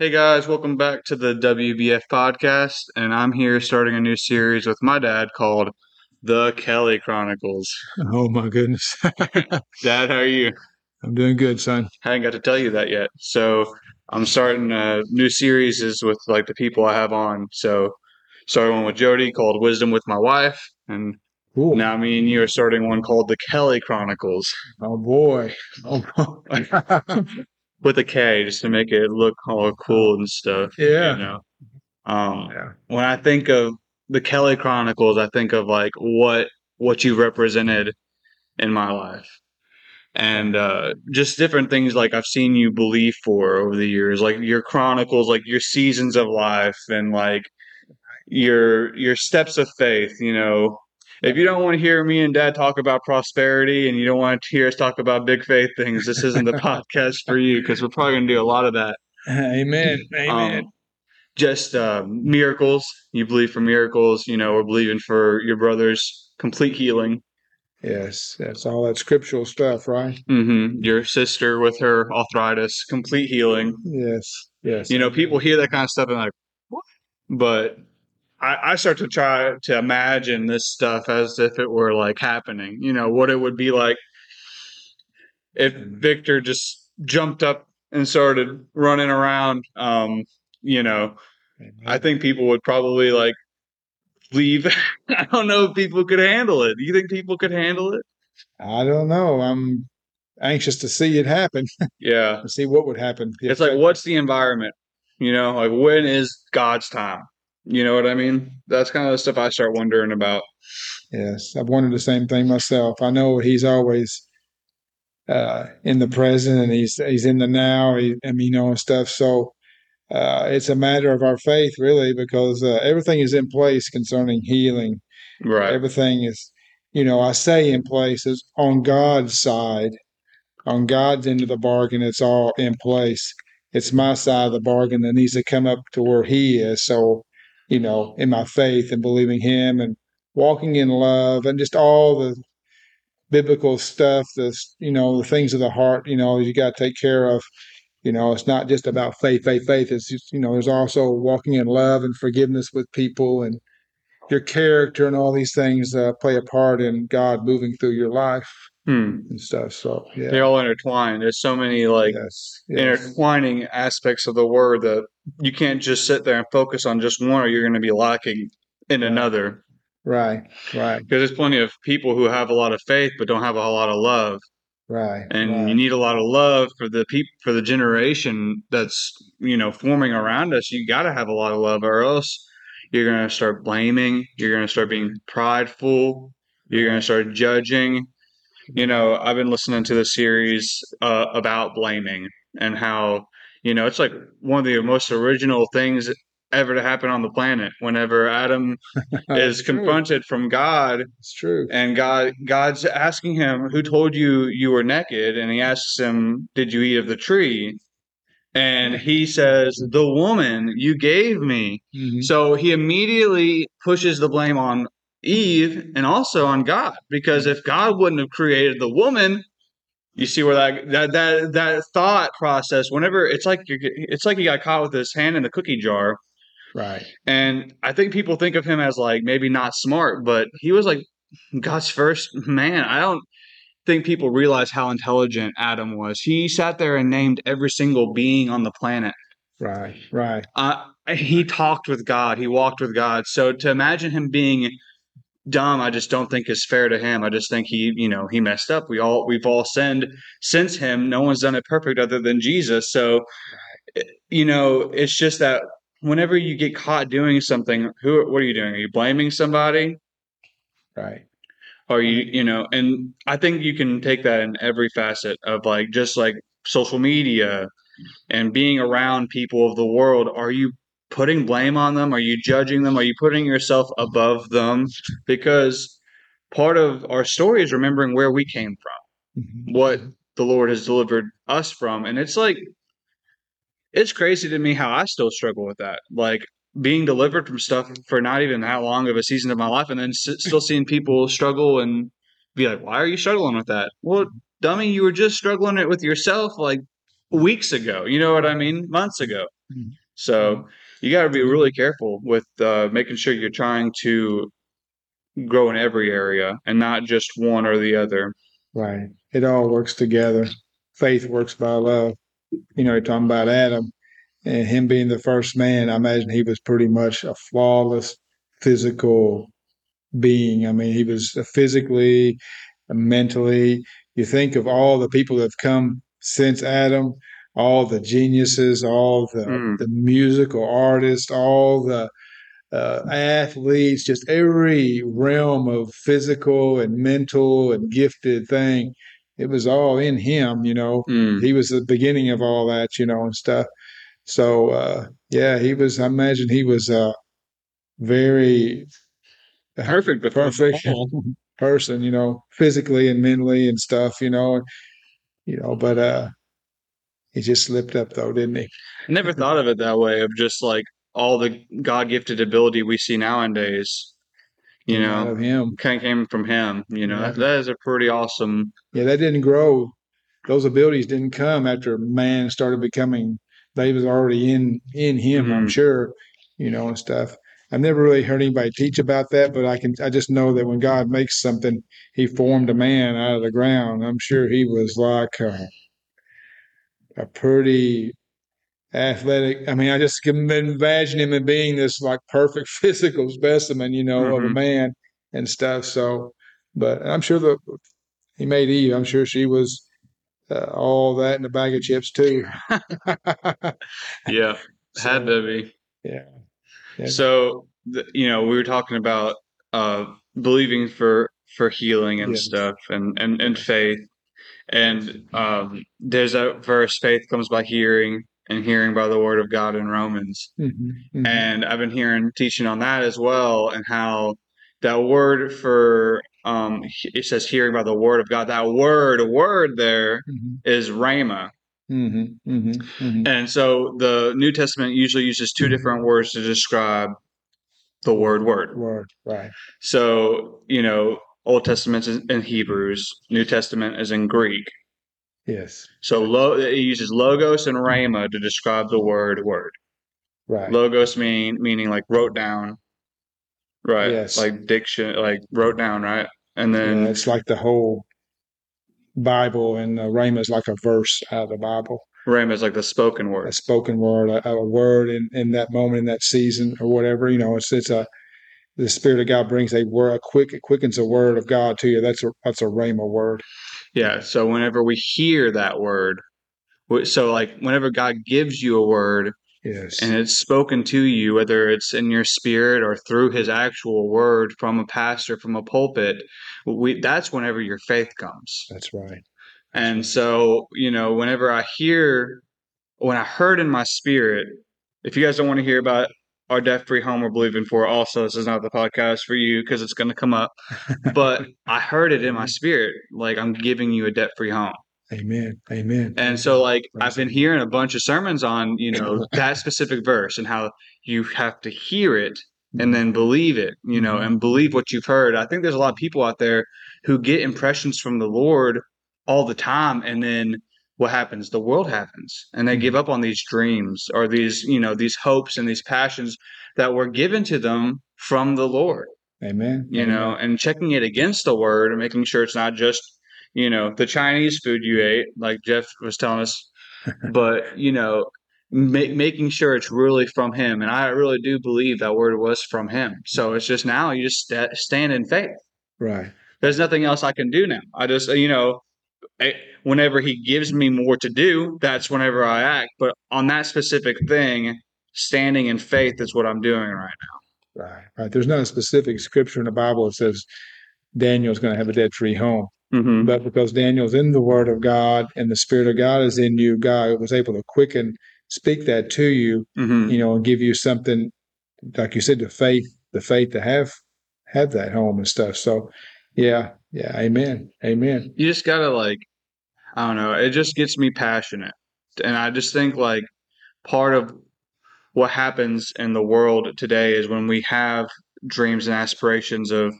Hey guys, welcome back to the WBF podcast. And I'm here starting a new series with my dad called The Kelly Kronicles. Oh my goodness. Dad, how are you? I'm doing good, son. I hadn't got to tell you that yet. So I'm starting a new series is with like the people I have on. So started one with Jody called Wisdom with My Wife. And now me and you are starting one called The Kelly Kronicles Oh boy. Oh boy. with a K just to make it look all cool and stuff. Yeah. You know? Um yeah. when I think of the Kelly Kronicles, I think of like what what you represented in my life. And uh, just different things like I've seen you believe for over the years, like your chronicles, like your seasons of life, and like your your steps of faith. You know, if you don't want to hear me and Dad talk about prosperity, and you don't want to hear us talk about big faith things, this isn't the podcast for you because we're probably going to do a lot of that. Amen. Amen. Um, just uh, miracles. You believe for miracles. You know, we're believing for your brother's complete healing. yes. That's all that scriptural stuff, right? hmm Your sister with her arthritis, complete healing. Yes. Yes. You know, people hear that kind of stuff and like, what? But I, I start to try to imagine this stuff as if it were like happening. You know, what it would be like if Victor just jumped up and started running around. Um, you know, I think people would probably like leave. I don't know if people could handle it. Do you think people could handle it? I don't know. I'm anxious to see it happen. Yeah. to see what would happen. It's like, what's the environment? You know, like when is God's time? You know what I mean? That's kind of the stuff I start wondering about. Yes, I've wondered the same thing myself. I know he's always uh, in the present and he's he's in the now. He, I mean, you know, and stuff. So uh, it's a matter of our faith, really, because uh, everything is in place concerning healing. Right. Everything is, you know, I say in place is on God's side, on God's end of the bargain. It's all in place. It's my side of the bargain that needs to come up to where He is. So, you know, in my faith and believing Him and walking in love and just all the biblical stuff the you know the things of the heart you know you got to take care of. You know it's not just about faith faith faith. It's just you know there's also walking in love and forgiveness with people and your character and all these things uh, play a part in god moving through your life Hmm. and stuff so yeah They're all intertwined. There's so many like yes, yes. intertwining aspects of the word that you can't just sit there and focus on just one, or you're going to be lacking in another. right right Because there's plenty of people who have a lot of faith but don't have a whole lot of love, right and right. you need a lot of love for the people for the generation that's you know forming around us. You got to have a lot of love, or else you're going to start blaming. You're going to start being prideful. You're going to start judging. You know, I've been listening to the series uh, about blaming and how you know it's like one of the most original things ever to happen on the planet. Whenever Adam is It's true. confronted from God it's true and God God's asking him, "Who told you you were naked?" And he asks him, "Did you eat of the tree?" And he says, "The woman you gave me." Mhm. So he immediately pushes the blame on Eve and also on God because if God wouldn't have created the woman, you see where that that that, that thought process. Whenever it's like you it's like he got caught with his hand in the cookie jar. right And I think people think of him as like maybe not smart, but he was like God's first man. I don't think people realize how intelligent Adam was. He sat there and named every single being on the planet. right right Uh, he talked with God. He walked with God. So to imagine him being dumb, I just don't think is fair to him. I just think he, you know, he messed up. We all we've all sinned since him. No one's done it perfect other than Jesus. So, you know, it's just that whenever you get caught doing something, who what are you doing? Are you blaming somebody? right Are you, you know, and I think you can take that in every facet of like just like social media and being around people of the world. Are you putting blame on them? Are you judging them? Are you putting yourself above them? Because part of our story is remembering where we came from, Mhm. what the Lord has delivered us from. And it's like, it's crazy to me how I still struggle with that. Like, being delivered from stuff for not even that long of a season of my life, and then s- still seeing people struggle and be like, "Why are you struggling with that?" Well, dummy, you were just struggling it with yourself like weeks ago. You know what I mean? Months ago. Mhm. So you got to be really careful with uh, making sure you're trying to grow in every area and not just one or the other. Right. It all works together. Faith works by love. You know, you're talking about Adam and him being the first man. I imagine he was pretty much a flawless physical being. I mean, he was physically, mentally. You think of all the people that have come since Adam, all the geniuses, all the, Mm. the musical artists, all the uh, athletes, just every realm of physical and mental and gifted thing. It was all in him, you know. Mm. He was the beginning of all that, you know, and stuff. So, uh, yeah, he was, I imagine he was a very Perfect. perfect person, you know, physically and mentally and stuff, you know, you know, but, uh, he just slipped up though, didn't he? I never thought of it that way of just like all the God gifted ability we see nowadays. You out know, him. kind of came from him. You know, Yeah. that, is a pretty awesome. Yeah, that didn't grow. Those abilities didn't come after man started becoming. They was already in in him, I'm Mhm. sure, you know, and stuff. I've never really heard anybody teach about that, but I can. I just know that when God makes something, He formed a man out of the ground. I'm sure he was like a, a pretty athletic. I mean, I just can imagine him being this like perfect physical specimen, you know, of a Mhm. man and stuff. So, but I'm sure the he made Eve. I'm sure she was uh, all that in a bag of chips too. Yeah, had to be. yeah. Yeah. So, you know, we were talking about uh, believing for for healing and Yes. stuff, and and and faith. And um, there's a verse: faith comes by hearing, and hearing by the word of God in Romans. Mhm, mhm. And I've been hearing teaching on that as well, and how that word for um, it says hearing by the word of God. That word, a word there Mhm, is rhema. mhm, mhm, mhm. And so the New Testament usually uses two different words to describe the word word. Word, right? So, you know, Old Testament is in Hebrews, New Testament is in Greek. Yes, So lo- it uses logos and rhema to describe the word word. right. Logos mean meaning like wrote down, right? Yes. Like diction, like wrote down, right? And then Yeah, it's like the whole Bible, and uh, Rhema is like a verse out of the Bible. rhema is like the spoken word, a spoken word, a, a word in, in that moment, in that season, or whatever. You know, it's it's a the Spirit of God brings a word, a quick it quickens a word of God to you. That's a that's a rhema word. Yeah. So whenever we hear that word, so like whenever God gives you a word, Yes, and it's spoken to you, whether it's in your spirit or through his actual word from a pastor, from a pulpit, we, that's whenever your faith comes. that's right. And so, you know, whenever I hear, when I heard in my spirit, if you guys don't want to hear about our debt free home we're believing for, also, this is not the podcast for you because it's going to come up. But I heard it in my spirit, like I'm giving you a debt free home. Amen. Amen. And so, like, I've been hearing a bunch of sermons on, you know, that specific verse and how you have to hear it and then believe it, you know, Mhm. and believe what you've heard. I think there's a lot of people out there who get impressions from the Lord all the time. And then what happens? The world happens and they give mm-hmm. up on these dreams or these, you know, these hopes and these passions that were given to them from the Lord Amen. you know, and checking it against the word and making sure it's not just, you know, the Chinese food you ate, like Jeff was telling us, but, you know, ma- making sure it's really from him. And I really do believe that word was from him. So it's just now you just sta stand in faith. Right. There's nothing else I can do now. I just, you know, I, whenever he gives me more to do, that's whenever I act. But on that specific thing, standing in faith is what I'm doing right Right. Right. There's not a specific scripture in the Bible that says Daniel's going to have a debt free home. Mm-hmm. But because Daniel's in the Word of God and the Spirit of God is in you, God was able to quicken, speak that to you, Mm-hmm. you know, and give you something, like you said, the faith, the faith to have have that home and stuff. So, yeah, yeah, amen, amen. you just gotta like i don't know it just gets me passionate and i just think like part of what happens in the world today is when we have dreams and aspirations of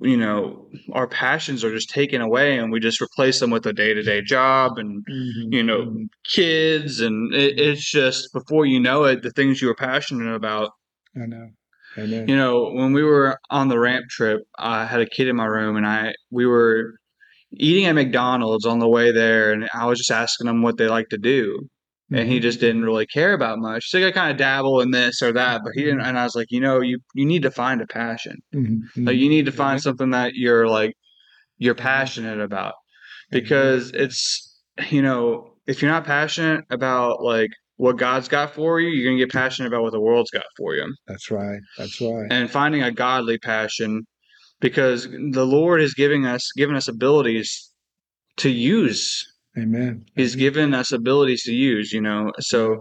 you know our passions are just taken away and we just replace them with a day-to-day job and Mhm. you know kids and it, it's just before you know it the things you were passionate about I know. I know. you know when we were on the ramp trip i had a kid in my room and i we were eating at mcdonald's on the way there and i was just asking him what they like to do and he Mhm. just didn't really care about much so i kind of dabble in this or that but he didn't and i was like you know you you need to find a passion Mhm. like you need to find Amen. something that you're like you're passionate about because it's you know if you're not passionate about like what God's got for you, you're gonna get passionate about what the world's got for you, That's right. That's right. and finding a godly passion because the Lord is giving us given us abilities to use. Amen. He's given us abilities to use. You know, so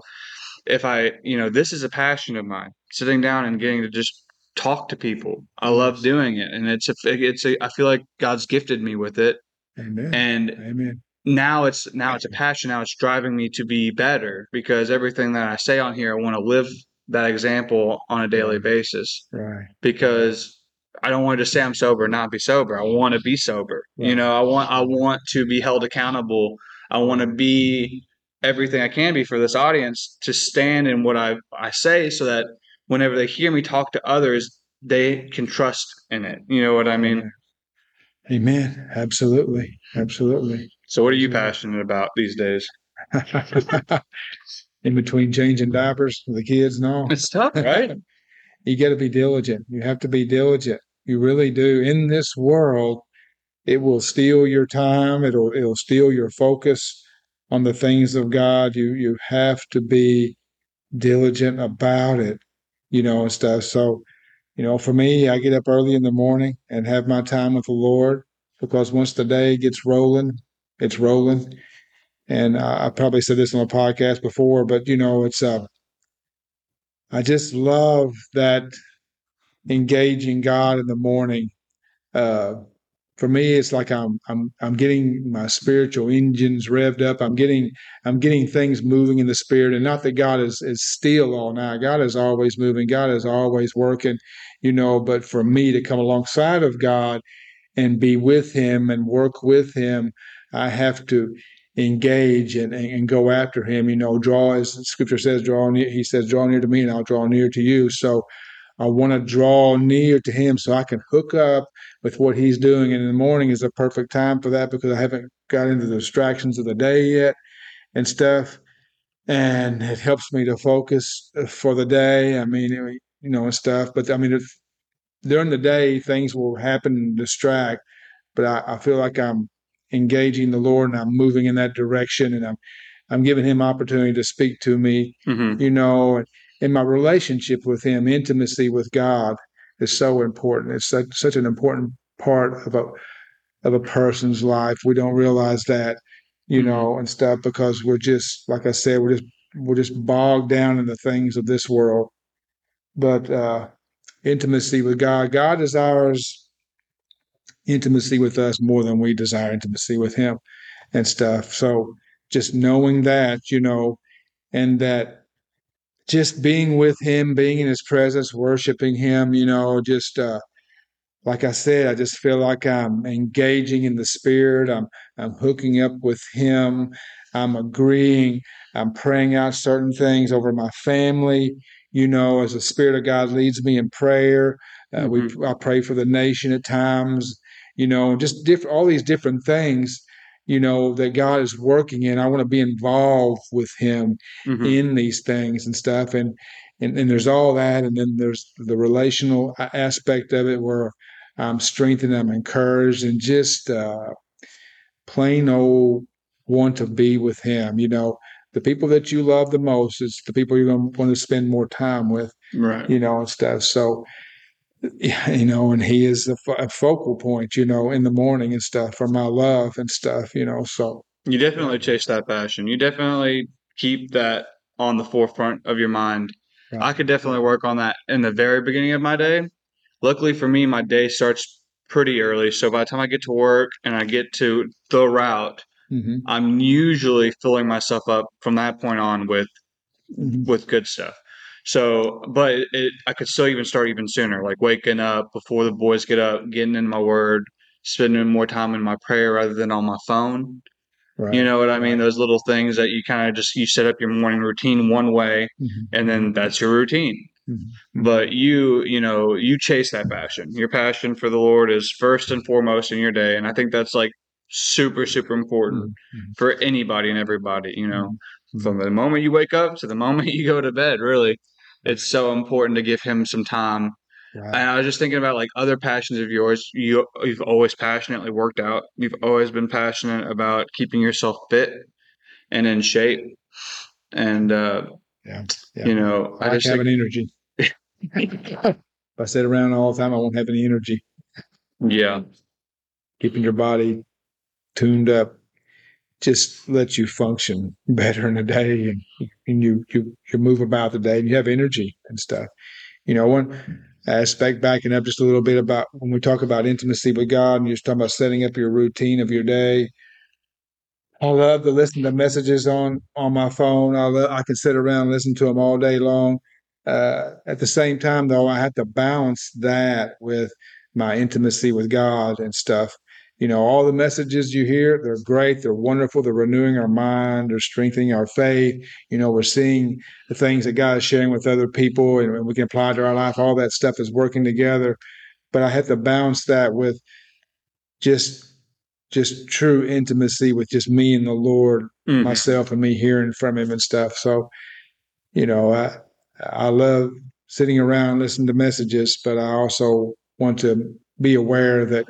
if I you know this is a passion of mine, sitting down and getting to just talk to people. I love doing it, and it's a it's a I feel like God's gifted me with it, Amen. and Amen. now it's now it's a passion now it's driving me to be better because everything that i say on here i want to live that example on a daily basis Right. because i don't want to just say i'm sober and not be sober i want to be sober you know i want i want to be held accountable i want to be everything i can be for this audience to stand in what i i say so that whenever they hear me talk to others they can trust in it you know what i mean Amen. Absolutely. Absolutely. so what are you passionate about these days In between changing diapers for the kids and all. it's tough right you got to be diligent. You have to be diligent. You really do. In this world, it will steal your time. It'll it'll steal your focus on the things of God. You you have to be diligent about it, you know, and stuff. So, you know, for me, I get up early in the morning and have my time with the Lord because once the day gets rolling, it's rolling. And I, I probably said this on a podcast before, but you know, it's uh, I just love that engaging God in the morning. Uh, for me, it's like I'm I'm I'm getting my spiritual engines revved up. I'm getting I'm getting things moving in the spirit, and not that God is is still all night. God is always moving. God is always working, you know. But for me to come alongside of God and be with Him and work with Him, I have to engage and, and, and go after him you know draw as scripture says draw near he says draw near to me and i'll draw near to you so i want to draw near to him so i can hook up with what he's doing. And in the morning is a perfect time for that because i haven't got into the distractions of the day yet and stuff. And it helps me to focus uh, for the day. I mean you know and stuff. But i mean if, during the day things will happen and distract but I, I feel like i'm engaging the Lord and I'm moving in that direction and I'm I'm giving him opportunity to speak to me, mm-hmm. you know, and in my relationship with him, intimacy with God is so important. It's such, such an important part of a of a person's life. We don't realize that, you Mhm. know, and stuff because we're just like I said, we're just we're just bogged down in the things of this world. But uh intimacy with God, God desires intimacy with us more than we desire intimacy with him and stuff. So just knowing that, you know, and that just being with him, being in his presence, worshiping him, you know, just uh like I said, I just feel like I'm engaging in the spirit. I'm I'm hooking up with him. I'm agreeing. I'm praying out certain things over my family. You know, as the Spirit of God leads me in prayer, uh, we I pray for the nation at times. You know, just different all these different things. You know that God is working in. I want to be involved with Him Mm-hmm. in these things and stuff, and and and there's all that, and then there's the relational aspect of it where I'm strengthened, I'm encouraged, and just uh, plain old want to be with Him. You know, the people that you love the most is the people you're going to want to spend more time with. Right. You know, and stuff. So, you know, and He is a, fo- focal point. You know, in the morning and stuff for my love and stuff. You know, so You definitely chase that passion. You definitely keep that on the forefront of your mind. Right. I could definitely work on that in the very beginning of my day. Luckily for me, my day starts pretty early. So by the time I get to work and I get to the route, mhm, I'm usually filling myself up from that point on with mhm. with good stuff. So, but it, I could still even start even sooner, like waking up before the boys get up, getting in my word, spending more time in my prayer rather than on my phone. Right. You know what I mean? Those little things that you kind of just you set up your morning routine one way, Mhm. and then that's your routine. Mhm. But you, you know, you chase that passion. Your passion for the Lord is first and foremost in your day, and I think that's like super, super important Mhm. for anybody and everybody. You know, Mhm. from the moment you wake up to the moment you go to bed. Really, it's so important to give Him some time. Right. And I was just thinking about like other passions of yours. You you've always passionately worked out. You've always been passionate about keeping yourself fit and in shape. And uh, Yeah. Yeah. you know, I I just think, having energy. if I sit around all the time, I won't have any energy. yeah, Keeping your body tuned up just lets you function better in the day, and, and you you you move about the day, and you have energy and stuff. You know, one aspect backing up just a little bit about when we talk about intimacy with God, and you're talking about setting up your routine of your day. I love to listen to messages on on my phone. I love, I can sit around and listen to them all day long. Uh, at the same time, though, I have to balance that with my intimacy with God and stuff. You know, all the messages you hear, they're great, they're wonderful, they're renewing our mind, they're strengthening our faith. You know, we're seeing the things that God is sharing with other people and we can apply to our life. All that stuff is working together. But I have to balance that with just just true intimacy with just me and the Lord, Mhm. myself and me hearing from him and stuff. So, you know, I I love sitting around listening to messages, but I also want to be aware that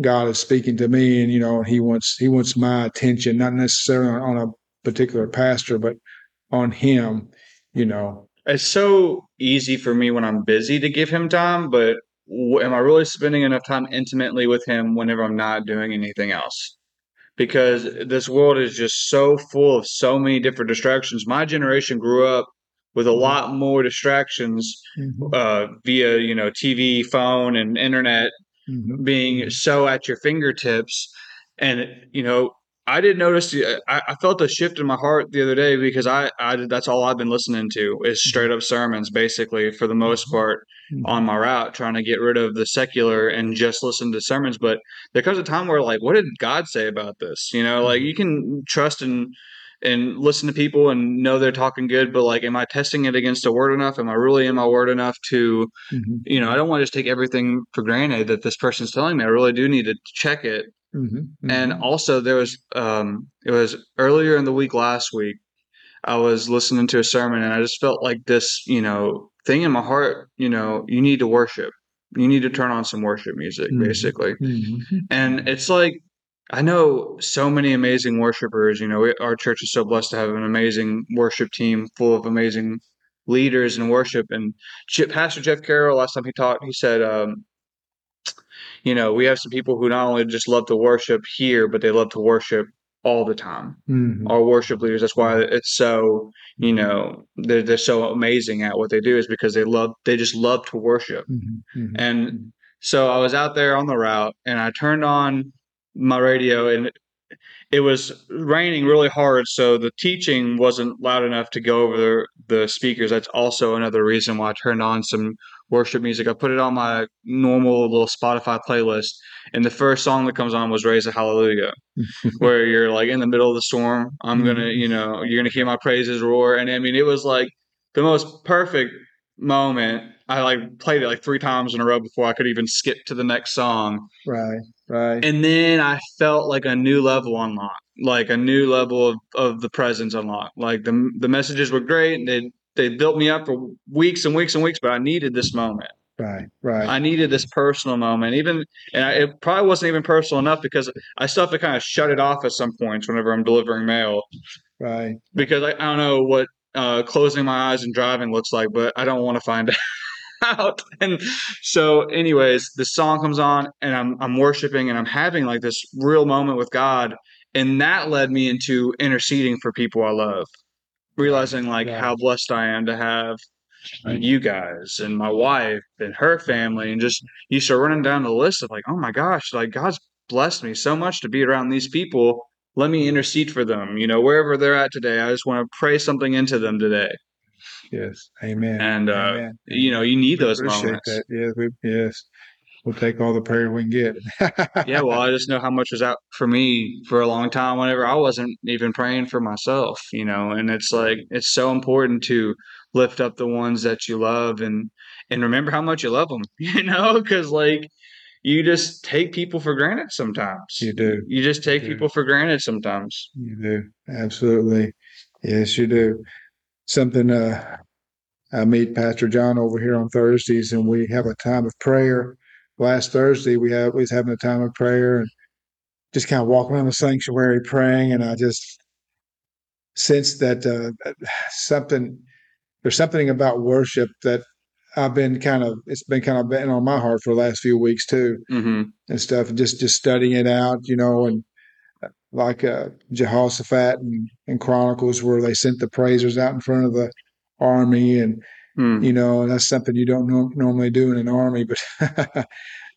God is speaking to me and you know he wants he wants my attention, not necessarily on, on a particular pastor, but on him, you know. it's so easy for me when I'm busy to give him time, but am I really spending enough time intimately with him whenever I'm not doing anything else? Because this world is just so full of so many different distractions. My generation grew up with a lot more distractions uh, via, you know, TV, phone, and internet Mhm. being mm-hmm. so at your fingertips. And you know, I did notice. I, I felt a shift in my heart the other day because I, I that's all I've been listening to is mm-hmm. straight up sermons, basically for the most mm-hmm. part on my route, trying to get rid of the secular and just listen to sermons. But there comes a time where like, what did God say about this? You know, like you can trust and and listen to people and know they're talking good, but like, am I testing it against a word enough? Am I really in my word enough to Mhm. you know, I don't want to just take everything for granted that this person's telling me. I really do need to check it. Mhm. And Mhm. also, there was, um, it was earlier in the week last week, I was listening to a sermon and I just felt like this, you know, thing in my heart, you know, you need to worship. You need to turn on some worship music, Mhm. basically. Mhm. And it's like, I know so many amazing worshipers. You know, we, our church is so blessed to have an amazing worship team full of amazing leaders in worship. And Pastor Jeff Carroll, last time he talked, he said, um, you know, we have some people who not only just love to worship here, but they love to worship all the time. Mhm. Our worship leaders, that's why it's so, you know, they're, they're so amazing at what they do is because they love, they just love to worship. Mhm. Mhm. And so I was out there on the route and I turned on my radio and it was raining really hard. So the teaching wasn't loud enough to go over the, the speakers. That's also another reason why I turned on some worship music. I put it on my normal little Spotify playlist. And the first song that comes on was Raise a Hallelujah, where you're like in the middle of the storm. I'm mm-hmm. going to, you know, you're to hear my praises roar. And I mean, it was like the most perfect moment. I like played it like three times in a row before I could even skip to the next song. Right. Right. And then I felt like a new level unlocked, like a new level of, of the presence unlocked. Like the the messages were great. And they they built me up for weeks and weeks and weeks, but I needed this moment. right. Right. I needed this personal moment. Even and I, it probably wasn't even personal enough because I still have to kind of shut it off at some points whenever I'm delivering mail right. because I, I don't know what uh, closing my eyes and driving looks like, but I don't want to find out. And so, anyways, the song comes on, and I'm I'm worshiping, and I'm having like this real moment with God, and that led me into interceding for people I love, realizing like Right. how blessed I am to have Right. you guys and my wife and her family, and just you start running down the list of like, oh my gosh, like God's blessed me so much to be around these people. Let me intercede for them, you know, wherever they're at today. I just want to pray something into them today. Yes. Amen. And uh, Amen. you know, you need We those appreciate moments. that. Yes. We, yes. We'll take all the prayer we can get. Yeah, well, I just know how much was out for me for a long time whenever I wasn't even praying for myself, you know, and it's like it's so important to lift up the ones that you love and and remember how much you love them, you know, cuz like you just take people for granted sometimes. you do. You just take do. people for granted sometimes. You do. Absolutely. Yes, you do. Something uh I meet Pastor John over here on Thursdays and we have a time of prayer. Last Thursday we had we was having a time of prayer and just kind of walking around the sanctuary praying and I just sensed that uh something there's something about worship that I've been kind of it's been kind of been on my heart for the last few weeks too Mhm. and stuff and just just studying it out you know and like uh jehoshaphat and, and chronicles where they sent the praisers out in front of the army and Mm. you know and that's something you don't no- normally do in an army but the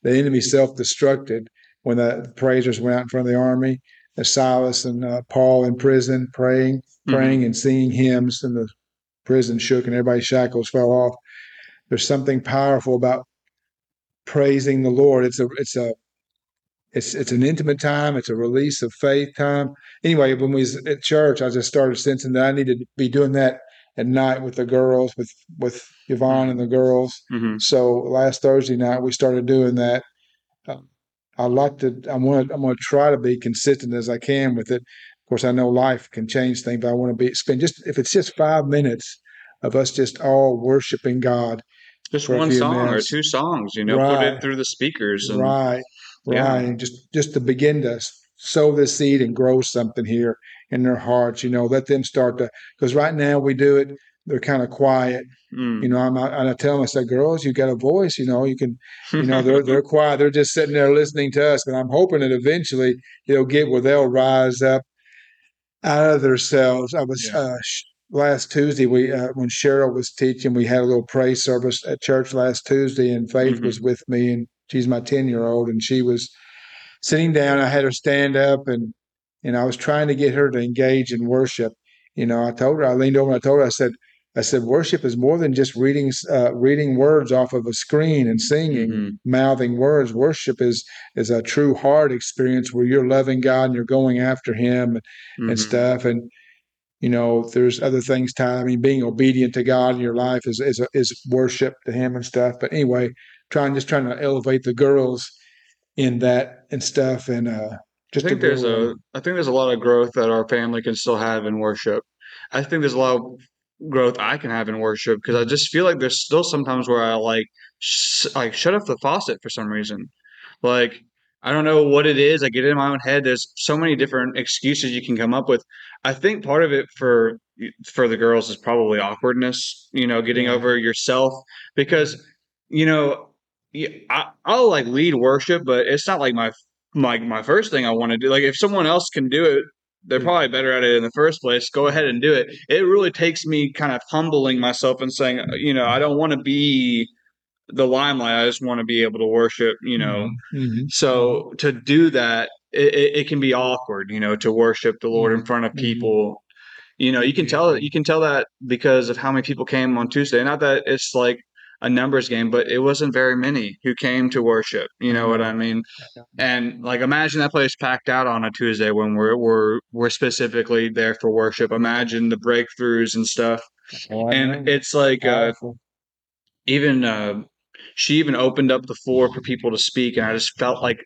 enemy self-destructed when the praisers went out in front of the army uh, silas and uh, paul in prison praying Mhm. praying and singing hymns and the prison shook and everybody's shackles fell off there's something powerful about praising the lord it's a it's a it's it's an intimate time. It's a release of faith time. Anyway when we was at church i just started sensing that i needed to be doing that at night with the girls with with yvonne and the girls. Mhm. so last thursday night we started doing that. Um, i like to i want i'm going to try to be consistent as i can with it. Of course i know life can change things but i want to be spend just if it's just five minutes of us just all worshiping god Just one song minutes. or two songs, you know, put it through the speakers and right Yeah. right and just just to begin to sow this seed and grow something here in their hearts you know let them start to because right now we do it they're kind of quiet Mm. you know i'm and i tell them i said girls you got a voice you know you can you know they're they're quiet they're just sitting there listening to us but i'm hoping that eventually they'll get where they'll rise up out of themselves i was Yeah. uh sh- last tuesday we uh, when cheryl was teaching we had a little praise service at church last tuesday and faith was with me and she's my 10 year old and she was sitting down i had her stand up and and i was trying to get her to engage in worship you know i told her i leaned over and i told her i said I said, worship is more than just reading uh, reading words off of a screen and singing, Mhm. mouthing words. Worship is is a true heart experience where you're loving God and you're going after Him and Mhm. stuff. And you know, there's other things. Tied. I mean, being obedient to God in your life is is is worship to Him and stuff. But anyway, trying just trying to elevate the girls in that and stuff. And uh, I think there's a I think there's a lot of growth that our family can still have in worship. I think there's a lot of growth I can have in worship because I just feel like there's still sometimes where I like sh- like shut off the faucet for some reason. Like I don't know what it is. I get it in my own head. There's so many different excuses you can come up with. I think part of it for for the girls is probably awkwardness. You know, getting over yourself because you know yeah, I, I'll like lead worship, but it's not like my my my first thing I want to do. Like if someone else can do it, they're probably better at it in the first place. Go ahead and do it. It really takes me kind of humbling myself and saying, uh, you know, I don't want to be the limelight. I just want to be able to worship. You know, Mhm. so to do that, it, it, can be awkward. You know, to worship the Lord in front of Mhm. people. You know, you can tell you can tell that because of how many people came on Tuesday. Not that it's like a numbers game, but it wasn't very many who came to worship. You know what I mean? And like, imagine that place packed out on a Tuesday when we're we're we're specifically there for worship. Imagine the breakthroughs and stuff. And it's like uh, even uh, she even opened up the floor for people to speak, and I just felt like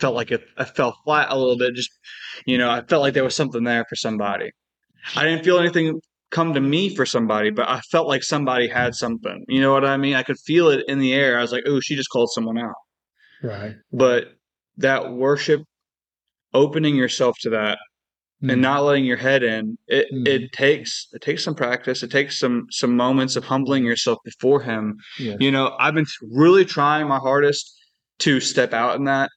felt like it, I fell flat a little bit. Just you know, I felt like there was something there for somebody. I didn't feel anything come to me for somebody, but I felt like somebody had something. You know what I mean? I could feel it in the air. I was like, "Oh, she just called someone out." right. But that worship, opening yourself to that, Mm. and not letting your head in, it Mhm. it takes it takes some practice. It takes some some moments of humbling yourself before Him. You know, I've been really trying my hardest to step out in that.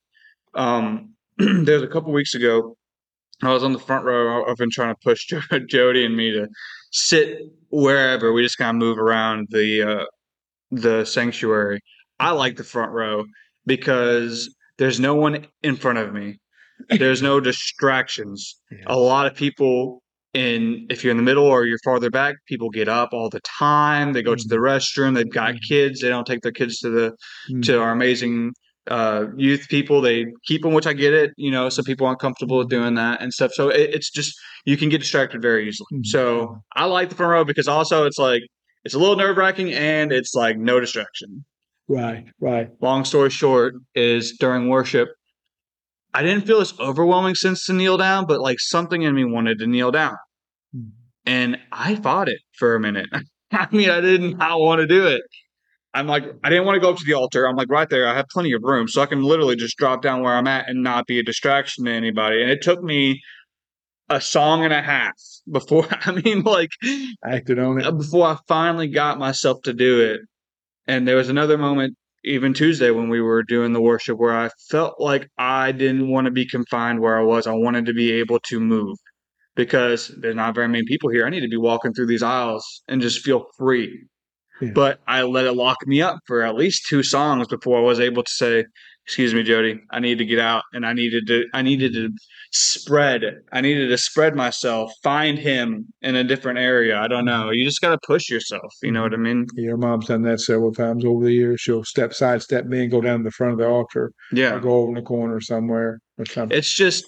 Um, there's a couple weeks ago, I was on the front row. I've been trying to push Jody and me to sit wherever. We just kind of move around the uh, the sanctuary. I like the front row because there's no one in front of me. There's no distractions. Yeah. A lot of people in if you're in the middle or you're farther back, people get up all the time. They go to the Mm-hmm. restroom. They've got kids. They don't take their kids to the Mm-hmm. to our amazing uh, youth people. They keep them, which I get it. You know, some people aren't comfortable with doing that and stuff. So it, it's just you can get distracted very easily. Mhm. So I like the front row because also it's like it's a little nerve wracking and it's like no distraction. Right, right. Long story short is during worship. I didn't feel this overwhelming sense to kneel down, but like something in me wanted to kneel down. Mhm. And I fought it for a minute. I mean, I did not want to do it. I'm like, I didn't want to go up to the altar. I'm like, right there, I have plenty of room. So I can literally just drop down where I'm at and not be a distraction to anybody. And it took me a song and a half before, I mean, like, Acted on it. before I finally got myself to do it. And there was another moment, even Tuesday, when we were doing the worship, where I felt like I didn't want to be confined where I was. I wanted to be able to move because there's not very many people here. I need to be walking through these aisles and just feel free. Yeah. But I let it lock me up for at least two songs before I was able to say, "Excuse me, Jody, I need to get out," and I needed to. I needed to spread. I needed to spread myself, find him in a different area. I don't know. You just got to push yourself. You know what I mean? Your mom's done that several times over the years. She'll step side, step me, and go down to the front of the altar, Yeah. or go over in the corner somewhere or something. It's just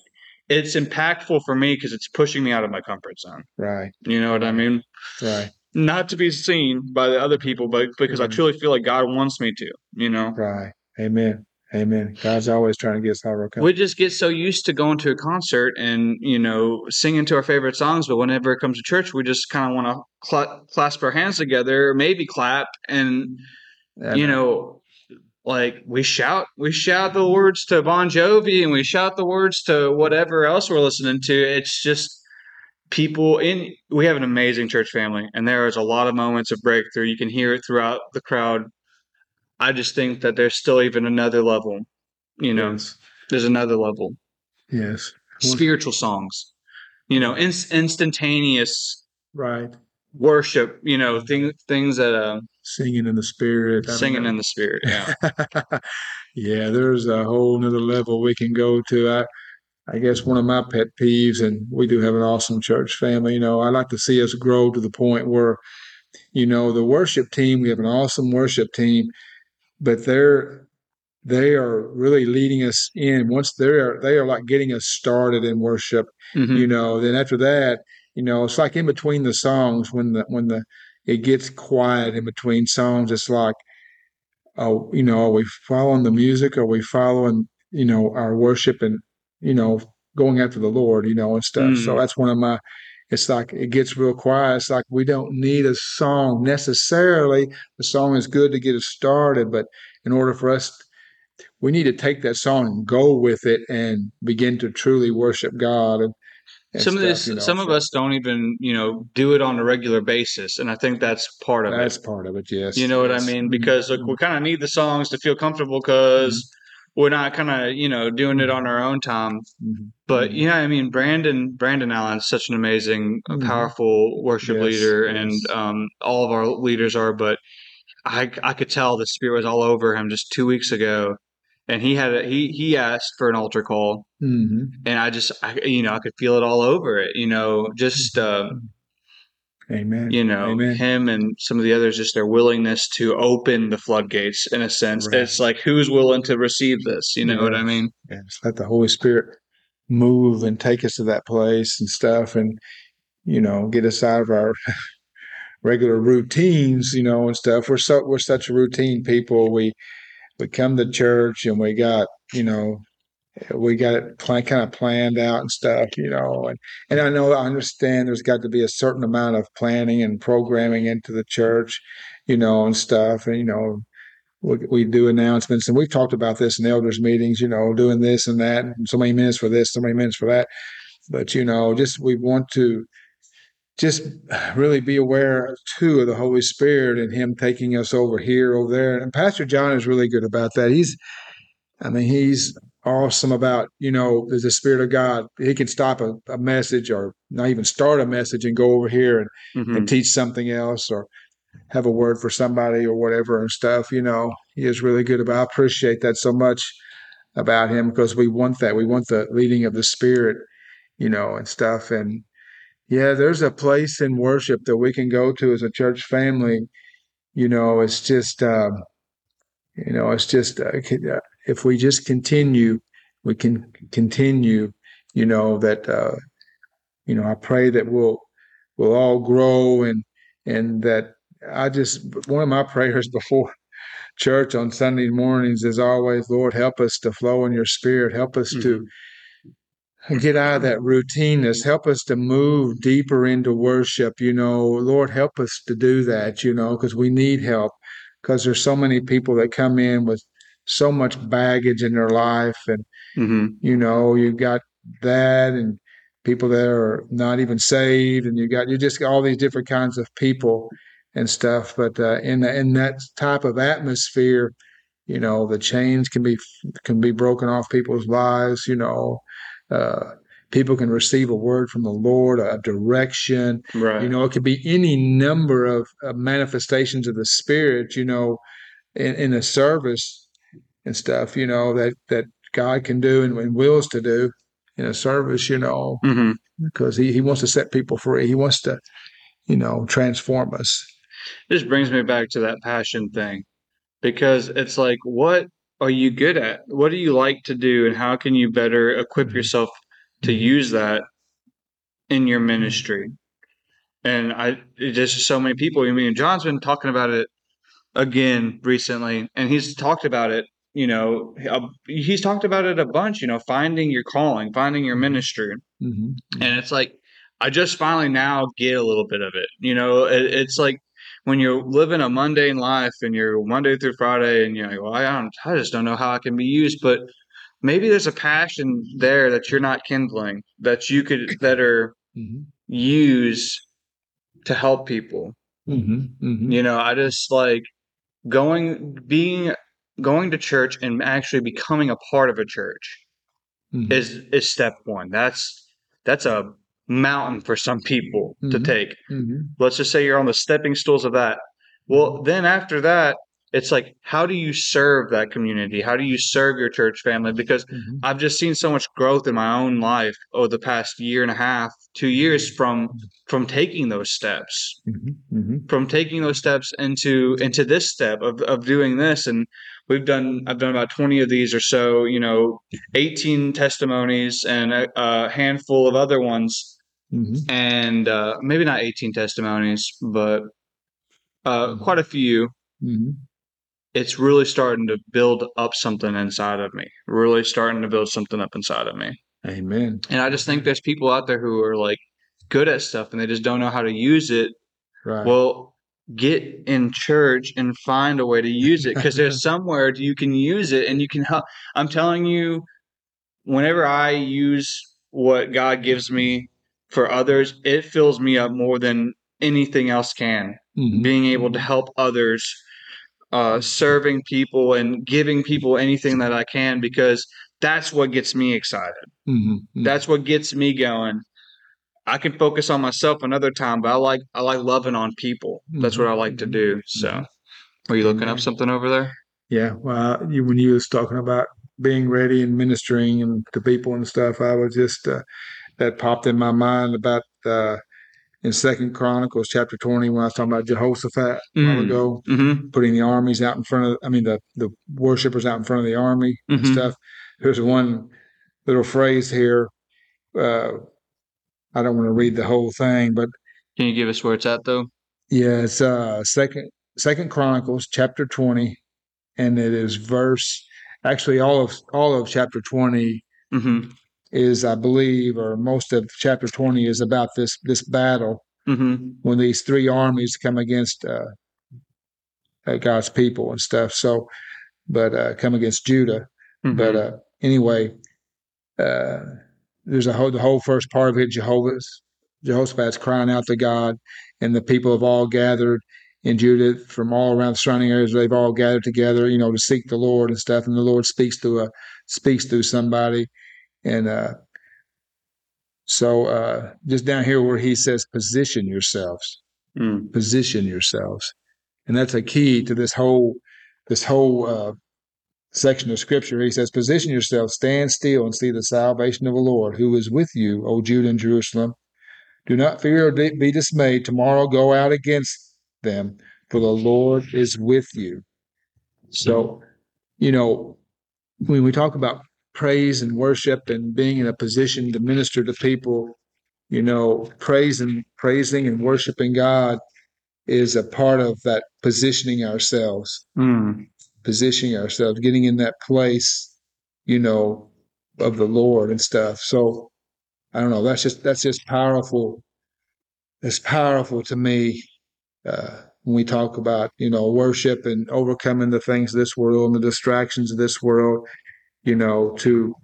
it's impactful for me because it's pushing me out of my comfort zone. right, You know what I mean? right, Not to be seen by the other people, but because I Mhm. truly feel like God wants me to. You know, right. Amen. Amen. God's always trying to get us out of our we just get so used to going to a concert and you know singing to our favorite songs, but whenever it comes to church, we just kind of want to cl- clasp our hands together, maybe clap, and you know like we shout we shout the words to bon jovi and we shout the words to whatever else we're listening to it's just people in we have an amazing church family and there is a lot of moments of breakthrough. You can hear it throughout the crowd. I just think that there's still even another level you know yes, there's another level. Yes, spiritual songs you know inst- instantaneous right. worship you know things things that uh Singing in the spirit, singing in the spirit yeah. Yeah, there's a whole nother level we can go to. I, I guess one of my pet peeves, and we do have an awesome church family. You know, I like to see us grow to the point where, you know, the worship team. We have an awesome worship team, but they're they are really leading us in. Once they're they are like getting us started in worship. Mhm. You know, then after that, you know, it's like in between the songs when the when the it gets quiet in between songs. It's like oh, you know, are we following the music? Are we following, you know, our worship and, you know, going after the Lord, you know, and stuff. So Mm. that's one of my, it's like it gets real quiet. It's like we don't need a song necessarily. The song is good to get us started, but in order for us, we need to take that song and go with it and begin to truly worship God. And, some of stuff, this you know. some of us don't even you know do it on a regular basis and i think that's part of That's it that's part of it. Yes. you know what i yes. mean Mhm. because like we kind of need the songs to feel comfortable because Mm-hmm. We're not kind of you know doing it on our own time Mhm. but Mhm. yeah i mean brandon brandon allen's such an amazing uh, Mhm. powerful worship Yes, leader and um, all of our leaders are but i i could tell the spirit was all over him just two weeks ago and he had a, he he asked for an altar call Mhm. and I just, I, you know, I could feel it all over it. You know, just uh, Amen. you know Amen. him and some of the others, just their willingness to open the floodgates. In a sense, Right. it's like who's willing to receive this? You know what I mean? just let the Holy Spirit move and take us to that place and stuff, and you know, get us out of our regular routines, you know, and stuff. We're so we're such routine people. We we come to church and we got you know we got it plan, kind of planned out and stuff, you know, and and I know I understand there's got to be a certain amount of planning and programming into the church, you know, and stuff, and you know. We, we do announcements, and we've talked about this in elders meetings. You know, doing this and that, and so many minutes for this, so many minutes for that. But you know, just we want to just really be aware too of the Holy Spirit and Him taking us over here, over there. And Pastor John is really good about that. He's, I mean, he's awesome about you know, there's the Spirit of God. He can stop a, a message or not even start a message and go over here and, Mhm. and teach something else or have a word for somebody or whatever and stuff. You know, he is really good about. I appreciate that so much about him because we want that. We want the leading of the Spirit, you know, and stuff. And Yeah, there's a place in worship that we can go to as a church family. You know, it's just, um, you know, it's just uh, if we just continue, we can continue. You know that, uh, you know, I pray that we'll we'll all grow and and that I just one of my prayers before church on Sunday mornings is always, Lord, help us to flow in your spirit. Help us mm-hmm. to get out of that routineness. Help us to move deeper into worship. You know, Lord, help us to do that, you know, because we need help. Because there's so many people that come in with so much baggage in their life. And, mm-hmm. you know, you've got that and people that are not even saved. And you got, you just got all these different kinds of people and stuff. But uh, in, in that type of atmosphere, you know, the chains can be, can be broken off people's lives, you know, uh, people can receive a word from the Lord, a direction. Right. You know, it could be any number of, of manifestations of the Spirit. You know, in, in a service and stuff. You know that that God can do and, and wills to do in a service. You know, mm-hmm. because he he wants to set people free. He wants to, you know, transform us. This brings me back to that passion thing because it's like what are you good at? What do you like to do, and how can you better equip mm-hmm. yourself to mm-hmm. use that in your ministry? And I just so many people. I mean, John's been talking about it again recently, and he's talked about it. You know, he's talked about it a bunch. You know, finding your calling, finding your ministry, mm-hmm. and it's like I just finally now get a little bit of it. You know, it, it's like when you're living a mundane life and you're Monday through Friday and you're like, well, I don't, I just don't know how I can be used, but maybe there's a passion there that you're not kindling that you could better mm-hmm. use to help people. Mm-hmm. Mm-hmm. You know, I just like going, being, going to church and actually becoming a part of a church mm-hmm. is is step one. That's that's a mountain for some people mm-hmm. to take. Mm-hmm. Let's just say you're on the stepping stools of that. Well, then after that, it's like, how do you serve that community? How do you serve your church family? Because mm-hmm. I've just seen so much growth in my own life over the past year and a half, two years from from taking those steps, mm-hmm. Mm-hmm. from taking those steps into into this step of of doing this. And we've done I've done about twenty of these or so. You know, eighteen testimonies and a, a handful of other ones mm-hmm. and uh, maybe not 18 testimonies, but uh, mm-hmm. quite a few. Mm-hmm. It's really starting to build up something inside of me. Really starting to build something up inside of me. Amen. And I just think there's people out there who are like good at stuff and they just don't know how to use it. Right. Well, get in church and find a way to use it because there's somewhere you can use it and you can help. I'm telling you, whenever I use what God gives me for others, it fills me up more than anything else can. Mm-hmm. Being able to help others, uh, serving people, and giving people anything that I can because that's what gets me excited. Mm-hmm. mm-hmm. That's what gets me going. I can focus on myself another time, but I like I like loving on people. That's what I like to do. Mm-hmm. So, mm-hmm. are you looking up something over there? Yeah. Well, you, when you was talking about being ready and ministering and to people and stuff, I was just uh, that popped in my mind about uh, in Second Chronicles chapter twenty when I was talking about Jehoshaphat mm-hmm. a while mm-hmm. ago, mm-hmm. putting the armies out in front of I mean the the worshippers out in front of the army mm-hmm. and stuff. There's one little phrase here. Uh, I don't want to read the whole thing, but can you give us where it's at though? Yeah, it's uh, second Second Chronicles chapter twenty, and it is verse. Actually, all of all of chapter 20 mm-hmm is, I believe, or most of chapter 20 is about this this battle mm-hmm. when these three armies come against uh, uh, God's people and stuff. So, but uh, come against Judah. Mm-hmm. But uh, anyway, uh, there's a whole the whole first part of it. Jehovah's Jehoshaphat's crying out to God, and the people have all gathered in Judah from all around the surrounding areas. They've all gathered together, you know, to seek the Lord and stuff. And the Lord speaks to a speaks through somebody, and uh, so uh, just down here where he says, position yourselves, mm. position yourselves. And that's a key to this whole, this whole uh, section of scripture. He says, position yourself, stand still and see the salvation of the Lord who is with you, O Judah and Jerusalem. Do not fear or be dismayed. Tomorrow go out against them, for the Lord is with you. So, you know, when we talk about praise and worship and being in a position to minister to people, you know, praise and praising and worshiping God is a part of that positioning ourselves, Mm. Positioning ourselves, getting in that place, you know, of the Lord and stuff. So I don't know. That's just that's just powerful. It's powerful to me uh, when we talk about you know worship and overcoming the things of this world and the distractions of this world. You know, to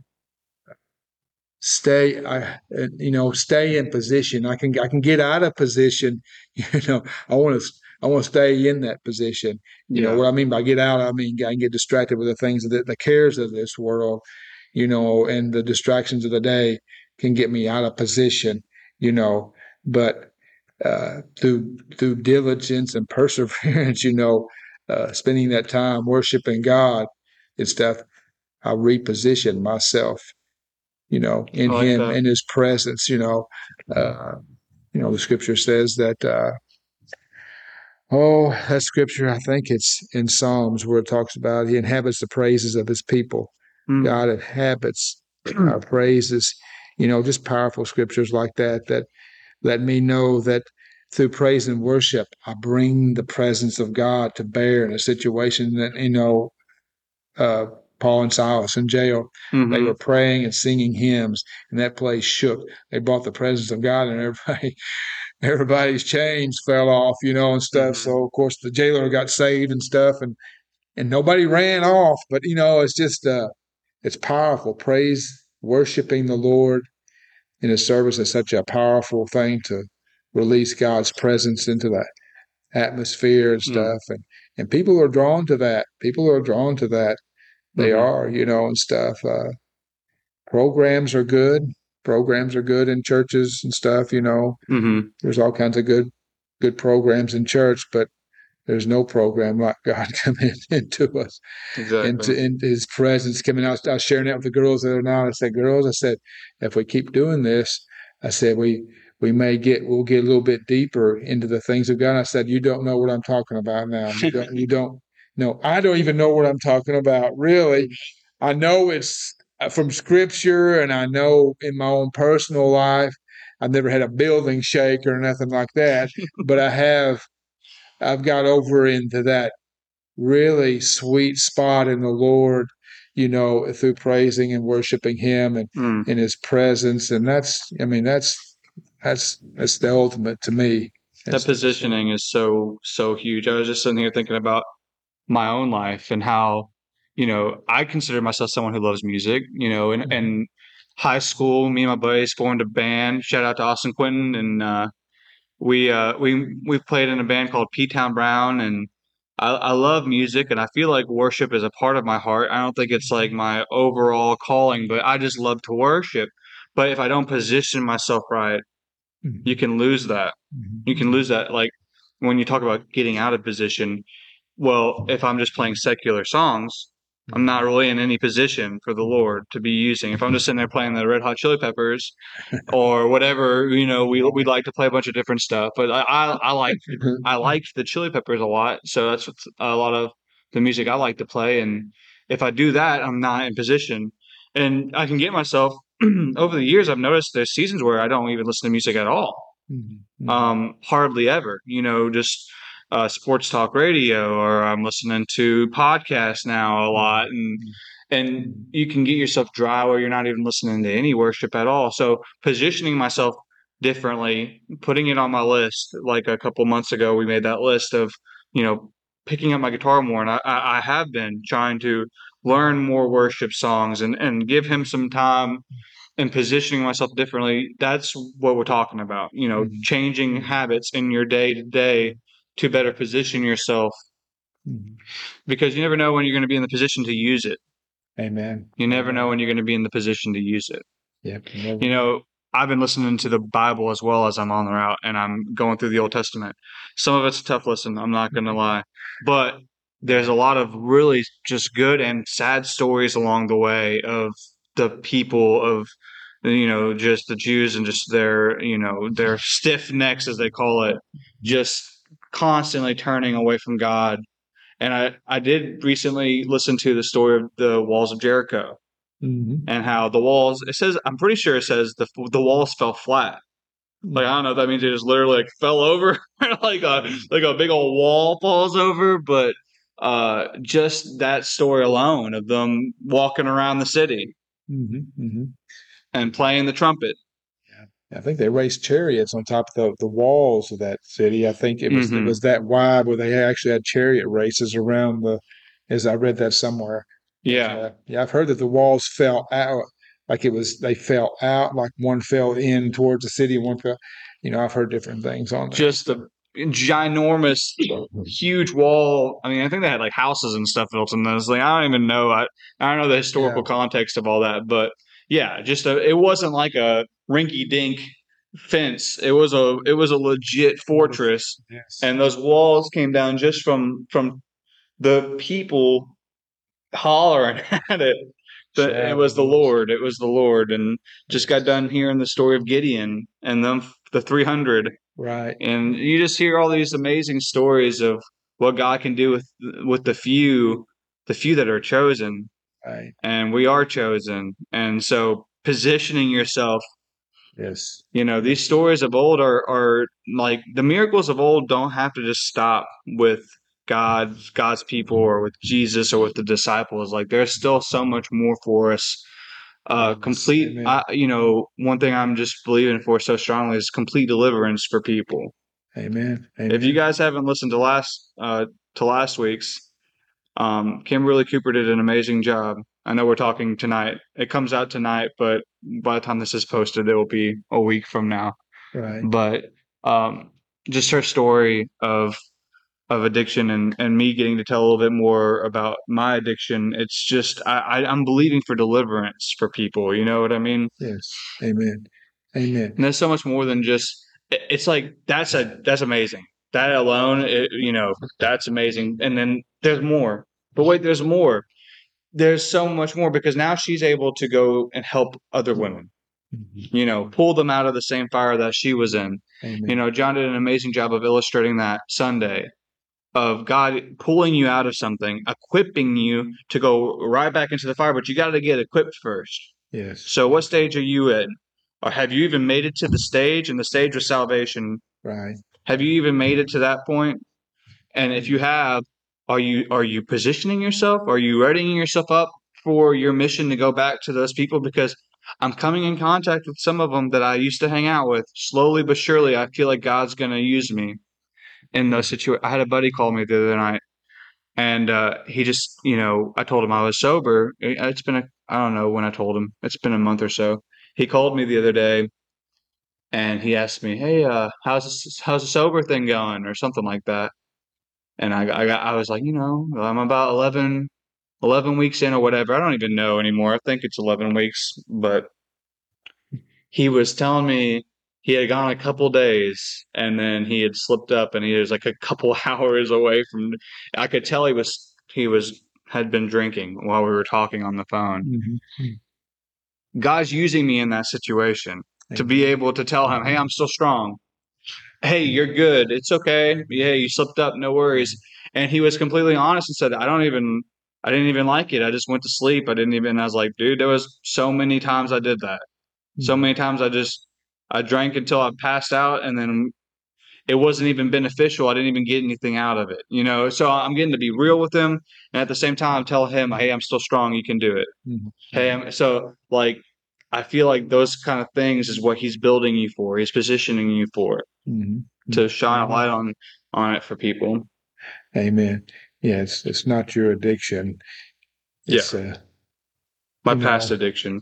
stay I you know stay in position. I can I can get out of position. You know, I want to I want to stay in that position. You Yeah. know what I mean by get out. I mean I can get distracted with the things that the cares of this world. You know, and the distractions of the day can get me out of position. You know, but uh, through through diligence and perseverance, you know, uh, spending that time worshiping God and stuff, I reposition myself, you know, in like Him, that. in His presence. You know, uh, you know, the Scripture says that. Oh, that Scripture, I think it's in Psalms where it talks about He inhabits the praises of His people. Mm. God inhabits our praises. You know, just powerful scriptures like that that let me know that through praise and worship, I bring the presence of God to bear in a situation that, you know, uh, Paul and Silas in jail, Mhm. they were praying and singing hymns, and that place shook. They brought the presence of God, and everybody, everybody's chains fell off, you know, and stuff. Mhm. So, of course, the jailer got saved and stuff, and and nobody ran off. But you know, it's just uh, it's powerful. Praise, worshiping the Lord in His service is such a powerful thing to release God's presence into that atmosphere and Mm. stuff. And and people are drawn to that. People are drawn to that. They Mhm. are, you know, and stuff. Uh, programs are good. Programs are good in churches and stuff. You know, Mhm. there's all kinds of good good programs in church, but there's no program like God coming into us Exactly. into into his presence coming out. I was sharing that with the girls the other night. I said, girls, I said, if we keep doing this, I said we we may get we'll get a little bit deeper into the things of God. I said, you don't know what I'm talking about now. You don't you don't no, I don't even know what I'm talking about, really. I know it's from scripture and I know in my own personal life. I've never had a building shake or nothing like that, but I have I've got over into that really sweet spot in the Lord, you know, through praising and worshiping Him and Mm. in His presence, and that's, I mean, that's that's that's the ultimate to me. That That's- positioning is so so huge. I was just sitting here thinking about my own life and how, you know, I consider myself someone who loves music. You know, and and high school, me and my buddies formed a band. Shout out to Austin Quinton, and uh, we uh, we we played in a band called P Town Brown, and I, I love music, and I feel like worship is a part of my heart. I don't think it's like my overall calling, but I just love to worship. But if I don't position myself right, you can lose that you can lose that like when you talk about getting out of position well if i'm just playing secular songs i'm not really in any position for the lord to be using. If i'm just sitting there playing the red hot chili peppers or whatever you know we we like to play a bunch of different stuff but i i, I like i liked the chili peppers a lot so that's what's a lot of the music i like to play and if i do that i'm not in position. And i can get myself over the years i've noticed there's seasons where i don't even listen to music at all. Mhm. um, hardly ever. You know, just uh, sports talk radio, or I'm listening to podcasts now a lot, and and you can get yourself dry where you're not even listening to any worship at all. So positioning myself differently, putting it on my list. Like a couple months ago, we made that list of you know picking up my guitar more, and I, I, have been trying to learn more worship songs and and give him some time and positioning myself differently that's what we're talking about you know Mhm. changing habits in your day to day to better position yourself Mhm. because you never know when you're going to be in the position to use it Amen. you never know when you're going to be in the position to use it Yep. you know i've been listening to the bible as well as i'm on the route and i'm going through the old testament some of it's a tough listen i'm not going to lie but there's a lot of really just good and sad stories along the way of the people of you know, just the Jews and just their, you know, their stiff necks, as they call it, just constantly turning away from God. And I, I did recently listen to the story of the walls of Jericho Mm-hmm. and how the walls, it says, I'm pretty sure it says the, the walls fell flat. Like, I don't know if that means they just literally like fell over, like a, like a big old wall falls over, but uh, just that story alone of them walking around the city Mm-hmm. Mm-hmm. and playing the trumpet. I think they raced chariots on top of the, the walls of that city. I think it was it Mhm. was that wide where they actually had chariot races around the. As I read that somewhere. Yeah. Uh, yeah, I've heard that the walls fell out, like it was they fell out, like one fell in towards the city, and one fell. You know, I've heard different things on that. Just the ginormous, huge wall. I mean, I think they had like houses and stuff built in those. Like, I don't even know. I, I don't know the historical context of all that, but yeah, just a, it wasn't like a rinky dink fence. It was a, it was a legit fortress. yes. and those walls came down just from from the people hollering at it that it was the lord it was the lord and just got done hearing the story of gideon and them the 300 right. and you just hear all these amazing stories of what god can do with with the few the few that are chosen Right. and we are chosen and so positioning yourself Yes. you know these stories of old are are like the miracles of old don't have to just stop with god god's people or with jesus or with the disciples like there's still so much more for us uh complete. I, you know one thing i'm just believing for so strongly is complete deliverance for people Amen. Amen. if you guys haven't listened to last uh to last week's um kimberly cooper did an amazing job i know we're talking tonight it comes out tonight but by the time this is posted it will be a week from now right. but um, just her story of of addiction and and me getting to tell a little bit more about my addiction it's just I, I i'm believing for deliverance for people you know what i mean Yes. Amen. Amen. and there's so much more than just it's like that's a that's amazing that alone it, you know that's amazing and then there's more but wait there's more there's so much more because now she's able to go and help other women Mhm. you know pull them out of the same fire that she was in Amen. you know, John did an amazing job of illustrating that Sunday of God pulling you out of something, equipping you to go right back into the fire, but you got to get equipped first. yes. So, what stage are you in? Or have you even made it to the stage? And the stage of salvation, Right. Have you even made it to that point? And if you have, are you are you positioning yourself? Are you readying yourself up for your mission to go back to those people? Because I'm coming in contact with some of them that I used to hang out with. Slowly but surely, I feel like God's going to use me in those situations. I had a buddy call me the other night, and uh, he just, you know, I told him I was sober. It- It's been a, I don't know when I told him. It's been a month or so. He called me the other day, and he asked me, "Hey, uh, how's this, how's the sober thing going?" or something like that. And I, I got, I was like, you know, I'm about 11, 11 weeks in or whatever. I don't even know anymore. I think it's 11 weeks, but he was telling me he had gone a couple days and then he had slipped up and he was like a couple hours away from I could tell he was he was had been drinking while we were talking on the phone. Mhm. God's using me in that situation to be able to tell him, "Hey, I'm still strong. Hey, you're good. It's okay. Yeah, you slipped up. No worries." And he was completely honest and said, "I don't even, I didn't even like it. I just went to sleep. I didn't even." I was like, "Dude, there was so many times I did that. So many times I just, I drank until I passed out, and then it wasn't even beneficial. I didn't even get anything out of it. You know. So I'm getting to be real with him, and at the same time, tell him, "Hey, I'm still strong. You can do it." Mhm. Hey, I'm, so like I feel like those kind of things is what he's building you for. He's positioning you for Mhm. to shine a light on on it for people. Amen. Yeah, it's it's not your addiction. It's, uh, My know. past addiction,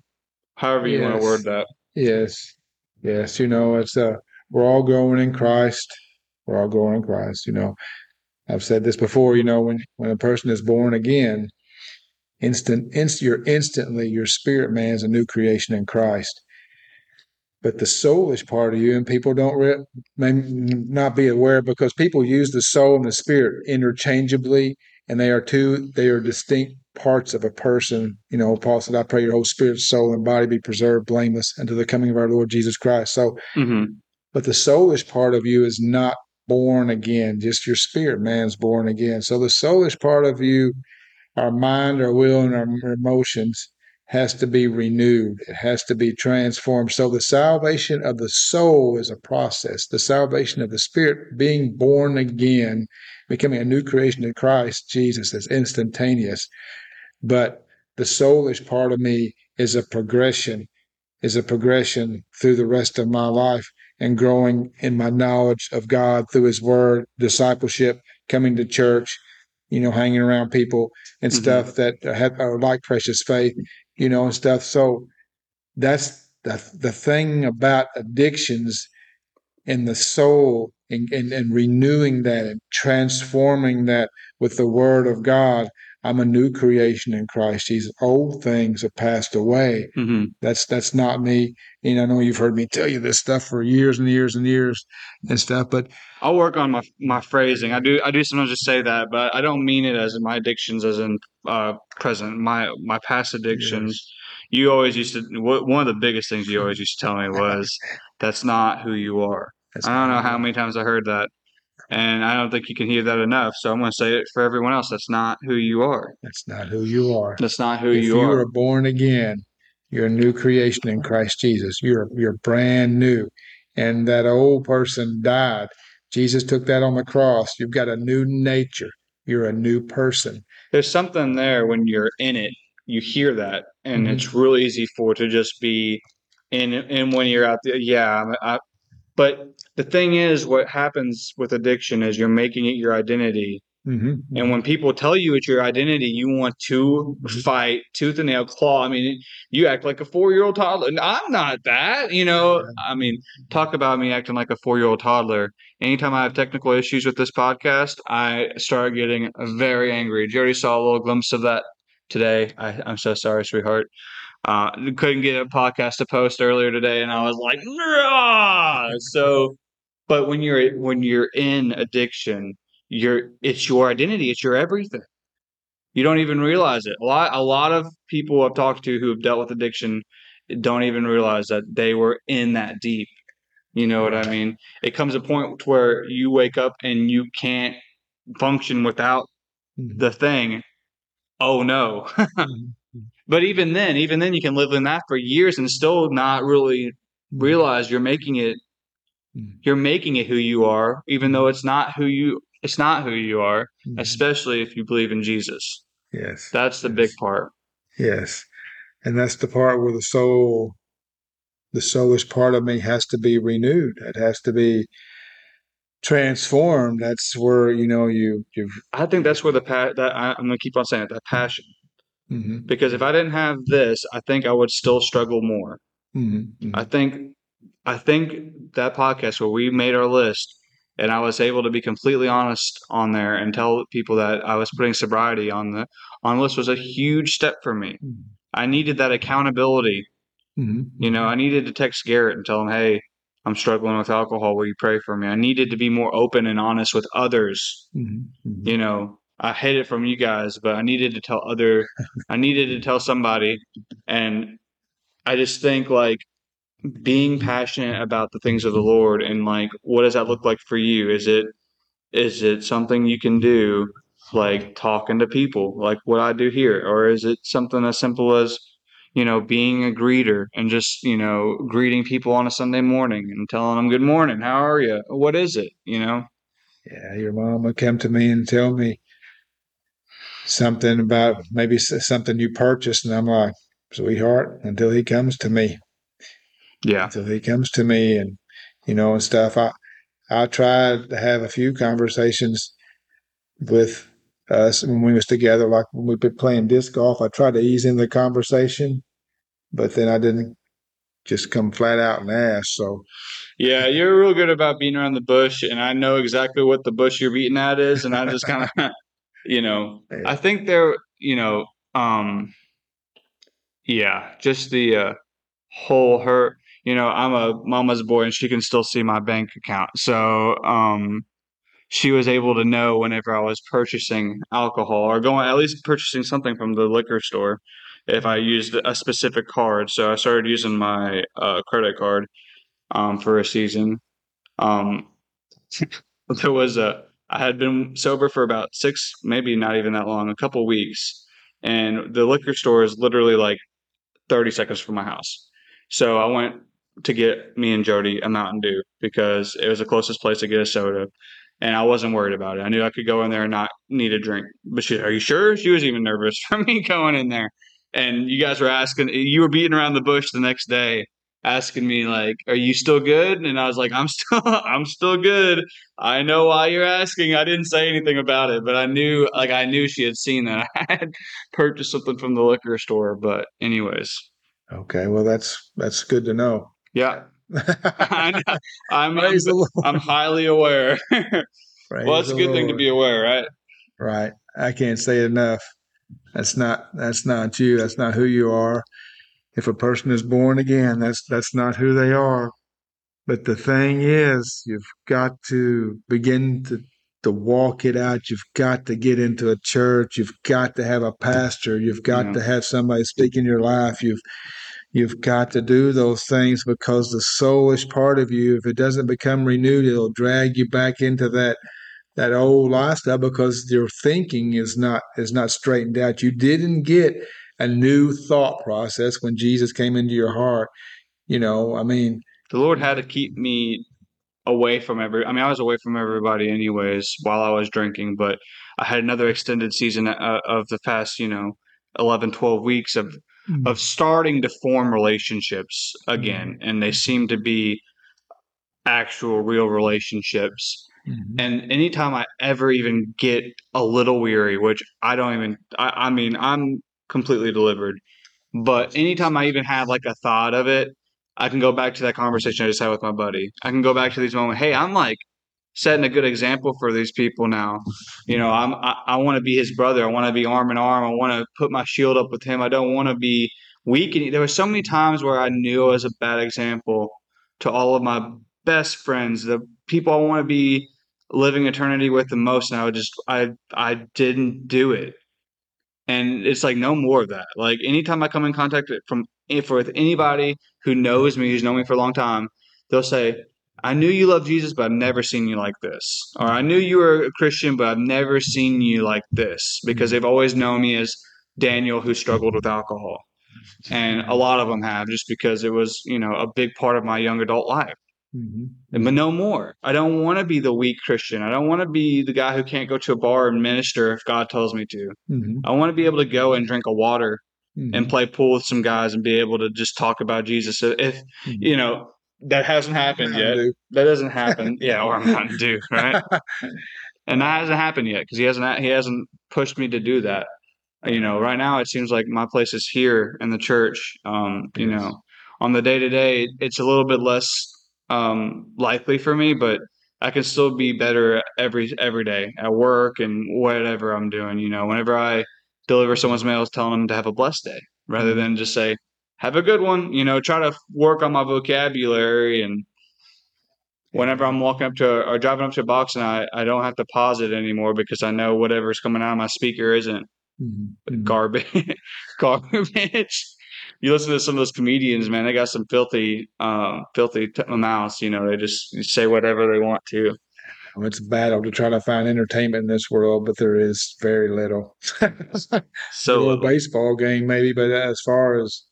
however you want to word that. yes, yes. You know, it's uh, we're all growing in Christ. We're all growing in Christ. You know, I've said this before. You know, when when a person is born again, instant, inst, you're instantly your spirit man is a new creation in Christ. But the soulish part of you, and people don't re- may not be aware because people use the soul and the spirit interchangeably, and they are two. They are distinct parts of a person. You know, Paul said, I pray your whole spirit, soul, and body be preserved blameless until the coming of our Lord Jesus Christ. So, hmm but the soulish part of you is not born again. Just your spirit man's born again. So the soulish part of you, our mind, our will, and our emotions has to be renewed. It has to be transformed. So the salvation of the soul is a process. The salvation of the spirit, being born again, becoming a new creation in Christ Jesus, is instantaneous. But the soulish part of me is a progression, is a progression through the rest of my life and growing in my knowledge of God through His Word, discipleship, coming to church, you know, hanging around people and Mhm. stuff that have are like precious faith, you know, and stuff. So that's the the thing about addictions in the soul and, and, and renewing that and transforming that with the Word of God. I'm a new creation in Christ Jesus. Old things have passed away. hmm That's that's not me. And I know you've heard me tell you this stuff for years and years and years and stuff, but I'll work on my my phrasing. I do I do sometimes just say that, but I don't mean it as in my addictions, as in uh, present. My my past addictions. You always used to. One of the biggest things you always used to tell me was, "That's not who you are." that's I don't know how many times I heard that, and I don't think you can hear that enough. So I'm going to say it for everyone else. That's not who you are. That's not who you are. That's not who if you are. You are born again, you're a new creation in Christ Jesus. You're you're brand new, and that old person died. Jesus took that on the cross. You've got a new nature. You're a new person. There's something there when you're in it. You hear that, and Mhm. it's real easy for it to just be in. And when you're out there, yeah. I'm- I, but the thing is, what happens with addiction is you're making it your identity. Mm-hmm. And when people tell you it's your identity, you want to Mhm. fight tooth and nail, claw. I mean, you act like a four year old toddler. I'm not that, you know. I mean, talk about me acting like a four year old toddler. Anytime I have technical issues with this podcast, I start getting very angry. Jody saw a little glimpse of that today. I, I'm so sorry, sweetheart. Uh, couldn't get a podcast to post earlier today, and I was like, "Rah!" so. But when you're when you're in addiction, you're it's your identity, it's your everything. You don't even realize it. A lot a lot of people I've talked to who have dealt with addiction don't even realize that they were in that deep. You know what I mean? It comes a point where you wake up and you can't function without Mhm. the thing. Oh no. But even then, even then you can live in that for years and still not really realize you're making it Mhm. you're making it who you are, even though it's not who you it's not who you are, Mhm. especially if you believe in Jesus. Yes. That's the Yes. big part. Yes. And that's the part where the soul, the soulish part of me has to be renewed. It has to be transformed. That's where, you know, you, you've, I think that's where the pa- that I, I'm gonna keep on saying it, that passion. Mhm, Because if I didn't have this, I think I would still struggle more. mhm, mhm. I think I think that podcast where we made our list and I was able to be completely honest on there and tell people that I was putting sobriety on the on the list was a huge step for me. Mhm. I needed that accountability. Mhm. You know, I needed to text Garrett and tell him, "Hey, I'm struggling with alcohol. Will you pray for me?" I needed to be more open and honest with others. Mhm. Mhm. You know, I hid it from you guys, but I needed to tell other. I needed to tell somebody, and I just think like being passionate about the things of the Lord and like what does that look like for you? Is it is it something you can do like talking to people like what I do here or is it something as simple as you know being a greeter and just you know greeting people on a Sunday morning and telling them good morning how are you what is it you know Yeah, your mom would come to me and tell me something about maybe something you purchased, and I'm like, sweetheart, until he comes to me, yeah until he comes to me, and you know, and stuff. I I tried to have a few conversations with us when we was together, like when we been playing disc golf. I tried to ease in the conversation, but then I didn't just come flat out and ask. So yeah you're real good about beating around the bush and I know exactly what the bush you're beating at is and I just kind of you know I think there, you know, um, yeah, just the uh, whole her. You know, I'm a mama's boy, and she can still see my bank account. So, um, she was able to know whenever I was purchasing alcohol or going at least purchasing something from the liquor store if I used a specific card. So I started using my uh, credit card um, for a season. Um, there was a I had been sober for about six, maybe not even that long, a couple weeks, and the liquor store is literally like thirty seconds from my house. So I went to get me and Jody a Mountain Dew because it was the closest place to get a soda and I wasn't worried about it. I knew I could go in there and not need a drink. But she, are you sure? She was even nervous for me going in there. And you guys were asking, you were beating around the bush the next day, asking me like, "Are you still good?" And I was like, "I'm still, I'm still good. I know why you're asking. I didn't say anything about it, but I knew, like, I knew she had seen that I had purchased something from the liquor store. But anyways, Okay, well that's that's good to know. yeah, I know. I'm, Lord. I'm highly aware. Well, it's a good thing to be aware, right? Right. I can't say it enough. That's not that's not you. That's not who you are. If a person is born again, that's that's not who they are. But the thing is, you've got to begin to to walk it out. You've got to get into a church. You've got to have a pastor. You've got Yeah. to have somebody speak in your life. You've you've got to do those things because the soulish part of you, if it doesn't become renewed, it'll drag you back into that that old lifestyle because your thinking is not is not straightened out. You didn't get a new thought process when Jesus came into your heart. You know, I mean, The Lord had to keep me away from every. I mean, I was away from everybody anyways while I was drinking, but I had another extended season uh, of the past, you know, 11, 12 weeks of of starting to form relationships again, and they seem to be actual, real relationships. Mhm. And anytime I ever even get a little weary, which I don't even, I, I mean, I'm completely delivered. But anytime I even have like a thought of it, I can go back to that conversation I just had with my buddy. I can go back to these moments. Hey, I'm like setting a good example for these people now. You know, I'm I, I want to be his brother. I want to be arm in arm. I want to put my shield up with him. I don't want to be weak. And there were so many times where I knew I was a bad example to all of my best friends, the people I want to be living eternity with the most, and I would just I I didn't do it. And it's like no more of that. Like anytime I come in contact from with anybody who knows me, who's known me for a long time, they'll say, I knew you loved Jesus, but I've never seen you like this. Or I knew you were a Christian, but I've never seen you like this. Because they've always known me as Daniel who struggled with alcohol. And a lot of them have just because it was, you know, a big part of my young adult life. Mhm. But no more. I don't want to be the weak Christian. I don't want to be the guy who can't go to a bar and minister if God tells me to. Mhm. I want to be able to go and drink a water Mhm. and play pool with some guys and be able to just talk about Jesus. So if Mhm. you know that hasn't happened yet, that doesn't happen. yeah, or Mountain Dew, right? And that hasn't happened yet because he hasn't he hasn't pushed me to do that. You know, right now it seems like my place is here in the church. Um, you Yes. know, on the day to day, it's a little bit less um, likely for me, but I can still be better every every day at work and whatever I'm doing. You know, whenever I deliver someone's mail, telling them to have a blessed day rather than just say have a good one. You know, try to work on my vocabulary and whenever I'm walking up to or driving up to a box and I, I don't have to pause it anymore because I know whatever's coming out of my speaker isn't Mhm. Mhm. garbage. garbage. You listen to some of those comedians, man. They got some filthy, um, filthy t- mouths. You know, they just say whatever they want to. Well, It's a battle to try to find entertainment in this world, but there is very little. a So little baseball game, maybe, but as far as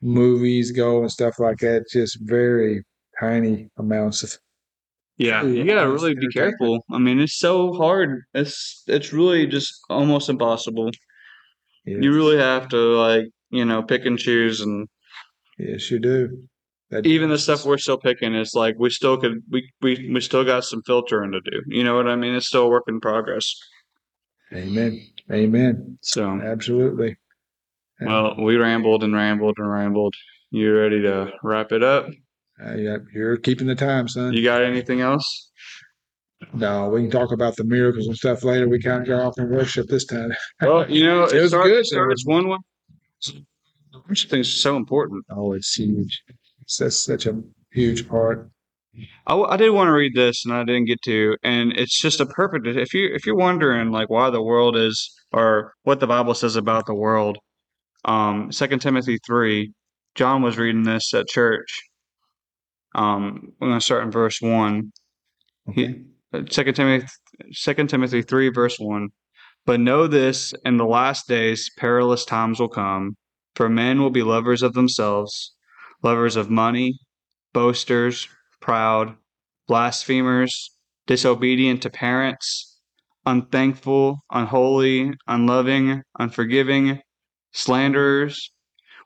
movies go and stuff like that, just very tiny amounts of. yeah, you gotta really be careful. I mean, it's so hard. It's it's really just almost impossible. Yes, You really have to like you know pick and choose and yes, you do. That, even the stuff we're still picking is like we still could we, we we still got some filtering to do you know what i mean it's still a work in progress Amen. Amen. so Absolutely. well we rambled and rambled and rambled you ready to wrap it up Uh, yeah, you're keeping the time, son. you got anything else No, we can talk about the miracles and stuff later. We kind of got off in worship this time. well you know It was starts, good, starts one way worship thing's are so important Oh, it's huge. It's that's such a huge part. I, I did want to read this and I didn't get to, and it's just a perfect. If you if you're wondering like why the world is or what the Bible says about the world, um, Second Timothy three, John was reading this at church. Um, we're gonna start in verse one. Okay. Uh, Second Timothy, Second Timothy three, verse one. But know this: in the last days, perilous times will come. For men will be lovers of themselves, lovers of money, boasters, proud, blasphemers, disobedient to parents, unthankful, unholy, unloving, unforgiving, slanderers,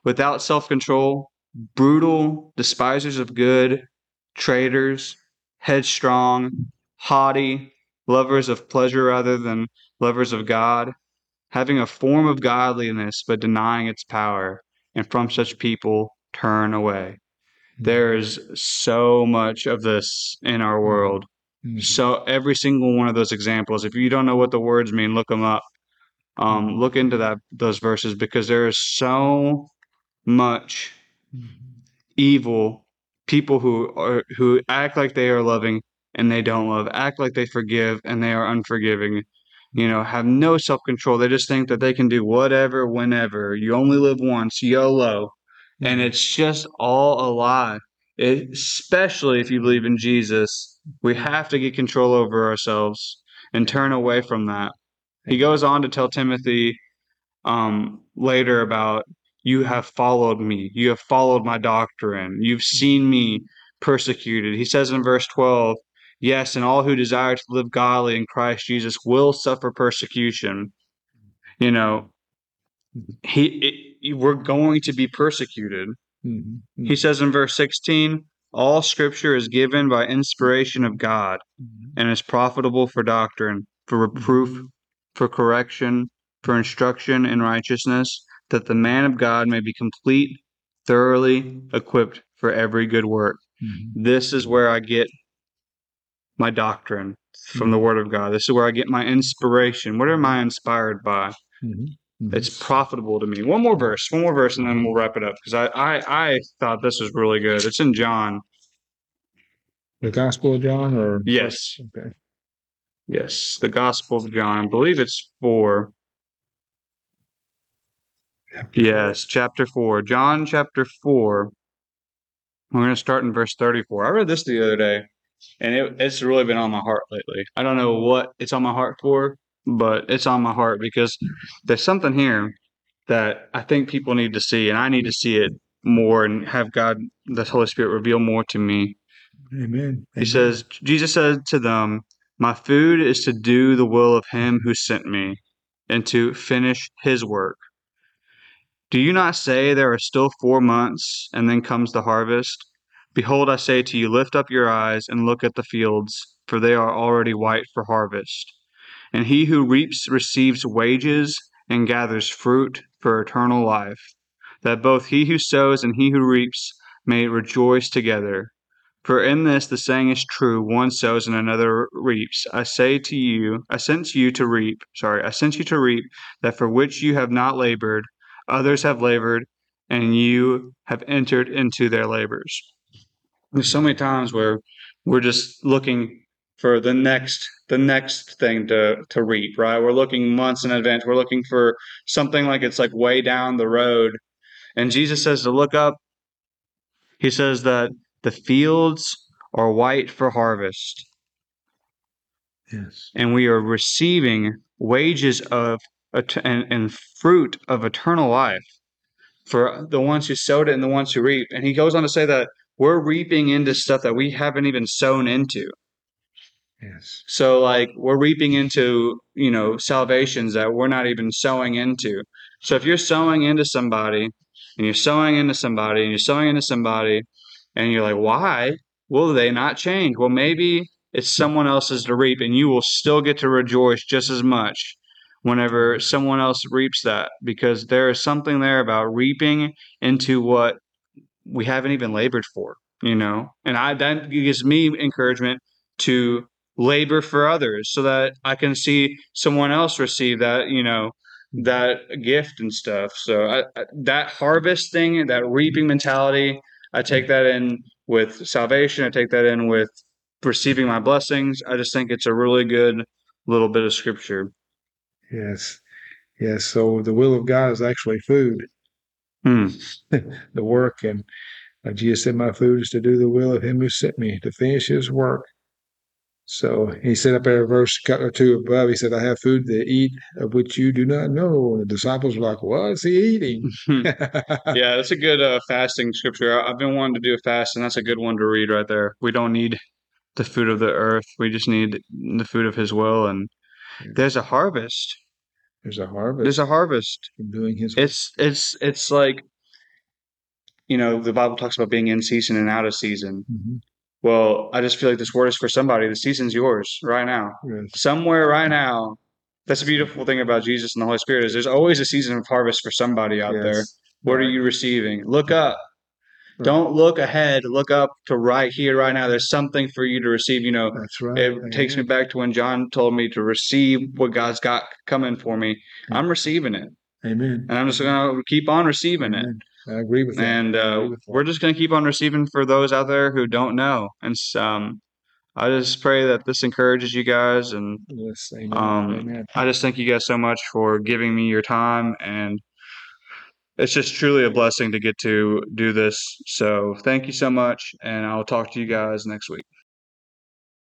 without self control, brutal, despisers of good, traitors, headstrong, haughty, lovers of pleasure rather than lovers of God, having a form of godliness but denying its power, and from such people turn away. There's so much of this in our world. Mhm. So every single one of those examples, if you don't know what the words mean, look them up. Um, look into that those verses because there is so much evil people who are who act like they are loving and they don't love, act like they forgive and they are unforgiving. You know, have no self control. They just think that they can do whatever, whenever. You only live once, YOLO. And it's just all a lie. It, especially if you believe in Jesus, we have to get control over ourselves and turn away from that. He goes on to tell Timothy um, later about you have followed me, you have followed my doctrine, you've seen me persecuted. He says in verse 12, Yes, and all who desire to live godly in Christ Jesus will suffer persecution. You know, he it, we're going to be persecuted. Mhm. He says in verse 16, all scripture is given by inspiration of God Mhm. and is profitable for doctrine, for reproof, for correction, for instruction in righteousness, that the man of God may be complete, thoroughly equipped for every good work. Mhm. This is where I get my doctrine from the Word of God. This is where I get my inspiration. What am I inspired by? Mhm. Mhm. It's profitable to me. One more verse, one more verse, and then we'll wrap it up because I, I, I thought this was really good. It's in John. the Gospel of John, or Yes. Okay. Yes, the Gospel of John. I believe it's four. Yes, chapter four. John chapter four. We're going to start in verse 34. I read this the other day, and it, it's really been on my heart lately. I don't know what it's on my heart for, but it's on my heart because there's something here that I think people need to see, and I need to see it more and have God, the Holy Spirit, reveal more to me. Amen. He says, Jesus said to them, My food is to do the will of him who sent me and to finish his work. Do you not say there are still four months and then comes the harvest? Behold, I say to you, lift up your eyes and look at the fields, for they are already white for harvest. And he who reaps receives wages and gathers fruit for eternal life, that both he who sows and he who reaps may rejoice together. For in this the saying is true: one sows and another reaps. I say to you, I sent you to reap. Sorry, I sent you to reap that for which you have not labored, others have labored, and you have entered into their labors. There's so many times where we're just looking for the next the next thing to to reap, right? We're looking months in advance. We're looking for something like it's like way down the road. And Jesus says to look up. He says that the fields are white for harvest, Yes. and we are receiving wages of and, and fruit of eternal life for the ones who sowed it and the ones who reap. And he goes on to say that we're reaping into stuff that we haven't even sown into. Yes. So like we're reaping into, you know, salvations that we're not even sowing into. So if you're sowing into somebody and you're sowing into somebody and you're sowing into somebody and you're like, why will they not change? Well, maybe it's someone else's to reap and you will still get to rejoice just as much whenever someone else reaps that because there is something there about reaping into what we haven't even labored for, you know? And I that gives me encouragement to labor for others so that I can see someone else receive that, you know, that gift and stuff. So I, I, that harvest thing, that reaping mentality, I take that in with salvation. I take that in with receiving my blessings. I just think it's a really good little bit of scripture. Yes. Yes. So the will of God is actually food. Hmm. the work and uh, Jesus said, My food is to do the will of him who sent me, to finish his work. So he said up there, verse cut or two above, he said, I have food to eat of which you do not know. And the disciples were like, What's he eating? yeah, that's a good uh, fasting scripture. I've been wanting to do a fast, and that's a good one to read right there. We don't need the food of the earth, we just need the food of his will. And there's a harvest. There's a harvest. There's a harvest. doing his It's it's it's like you know, the Bible talks about being in season and out of season. Mm-hmm. Well, I just feel like this word is for somebody. The season's yours right now. Yes. Somewhere right now. That's the beautiful thing about Jesus and the Holy Spirit is there's always a season of harvest for somebody out Yes. there. What are you receiving? Look up. Right. Don't look ahead. Look up to right here, right now. There's something for you to receive. You know, That's right. it takes me back to when John told me to receive what God's got coming for me. I'm receiving it, Amen. and I'm just gonna keep on receiving it. I agree with that. And uh, with that. we're just gonna keep on receiving for those out there who don't know. And um, I just pray that this encourages you guys, and yes. Amen. um, Amen. I just thank you guys so much for giving me your time and. It's just truly a blessing to get to do this. So, thank you so much, and I'll talk to you guys next week.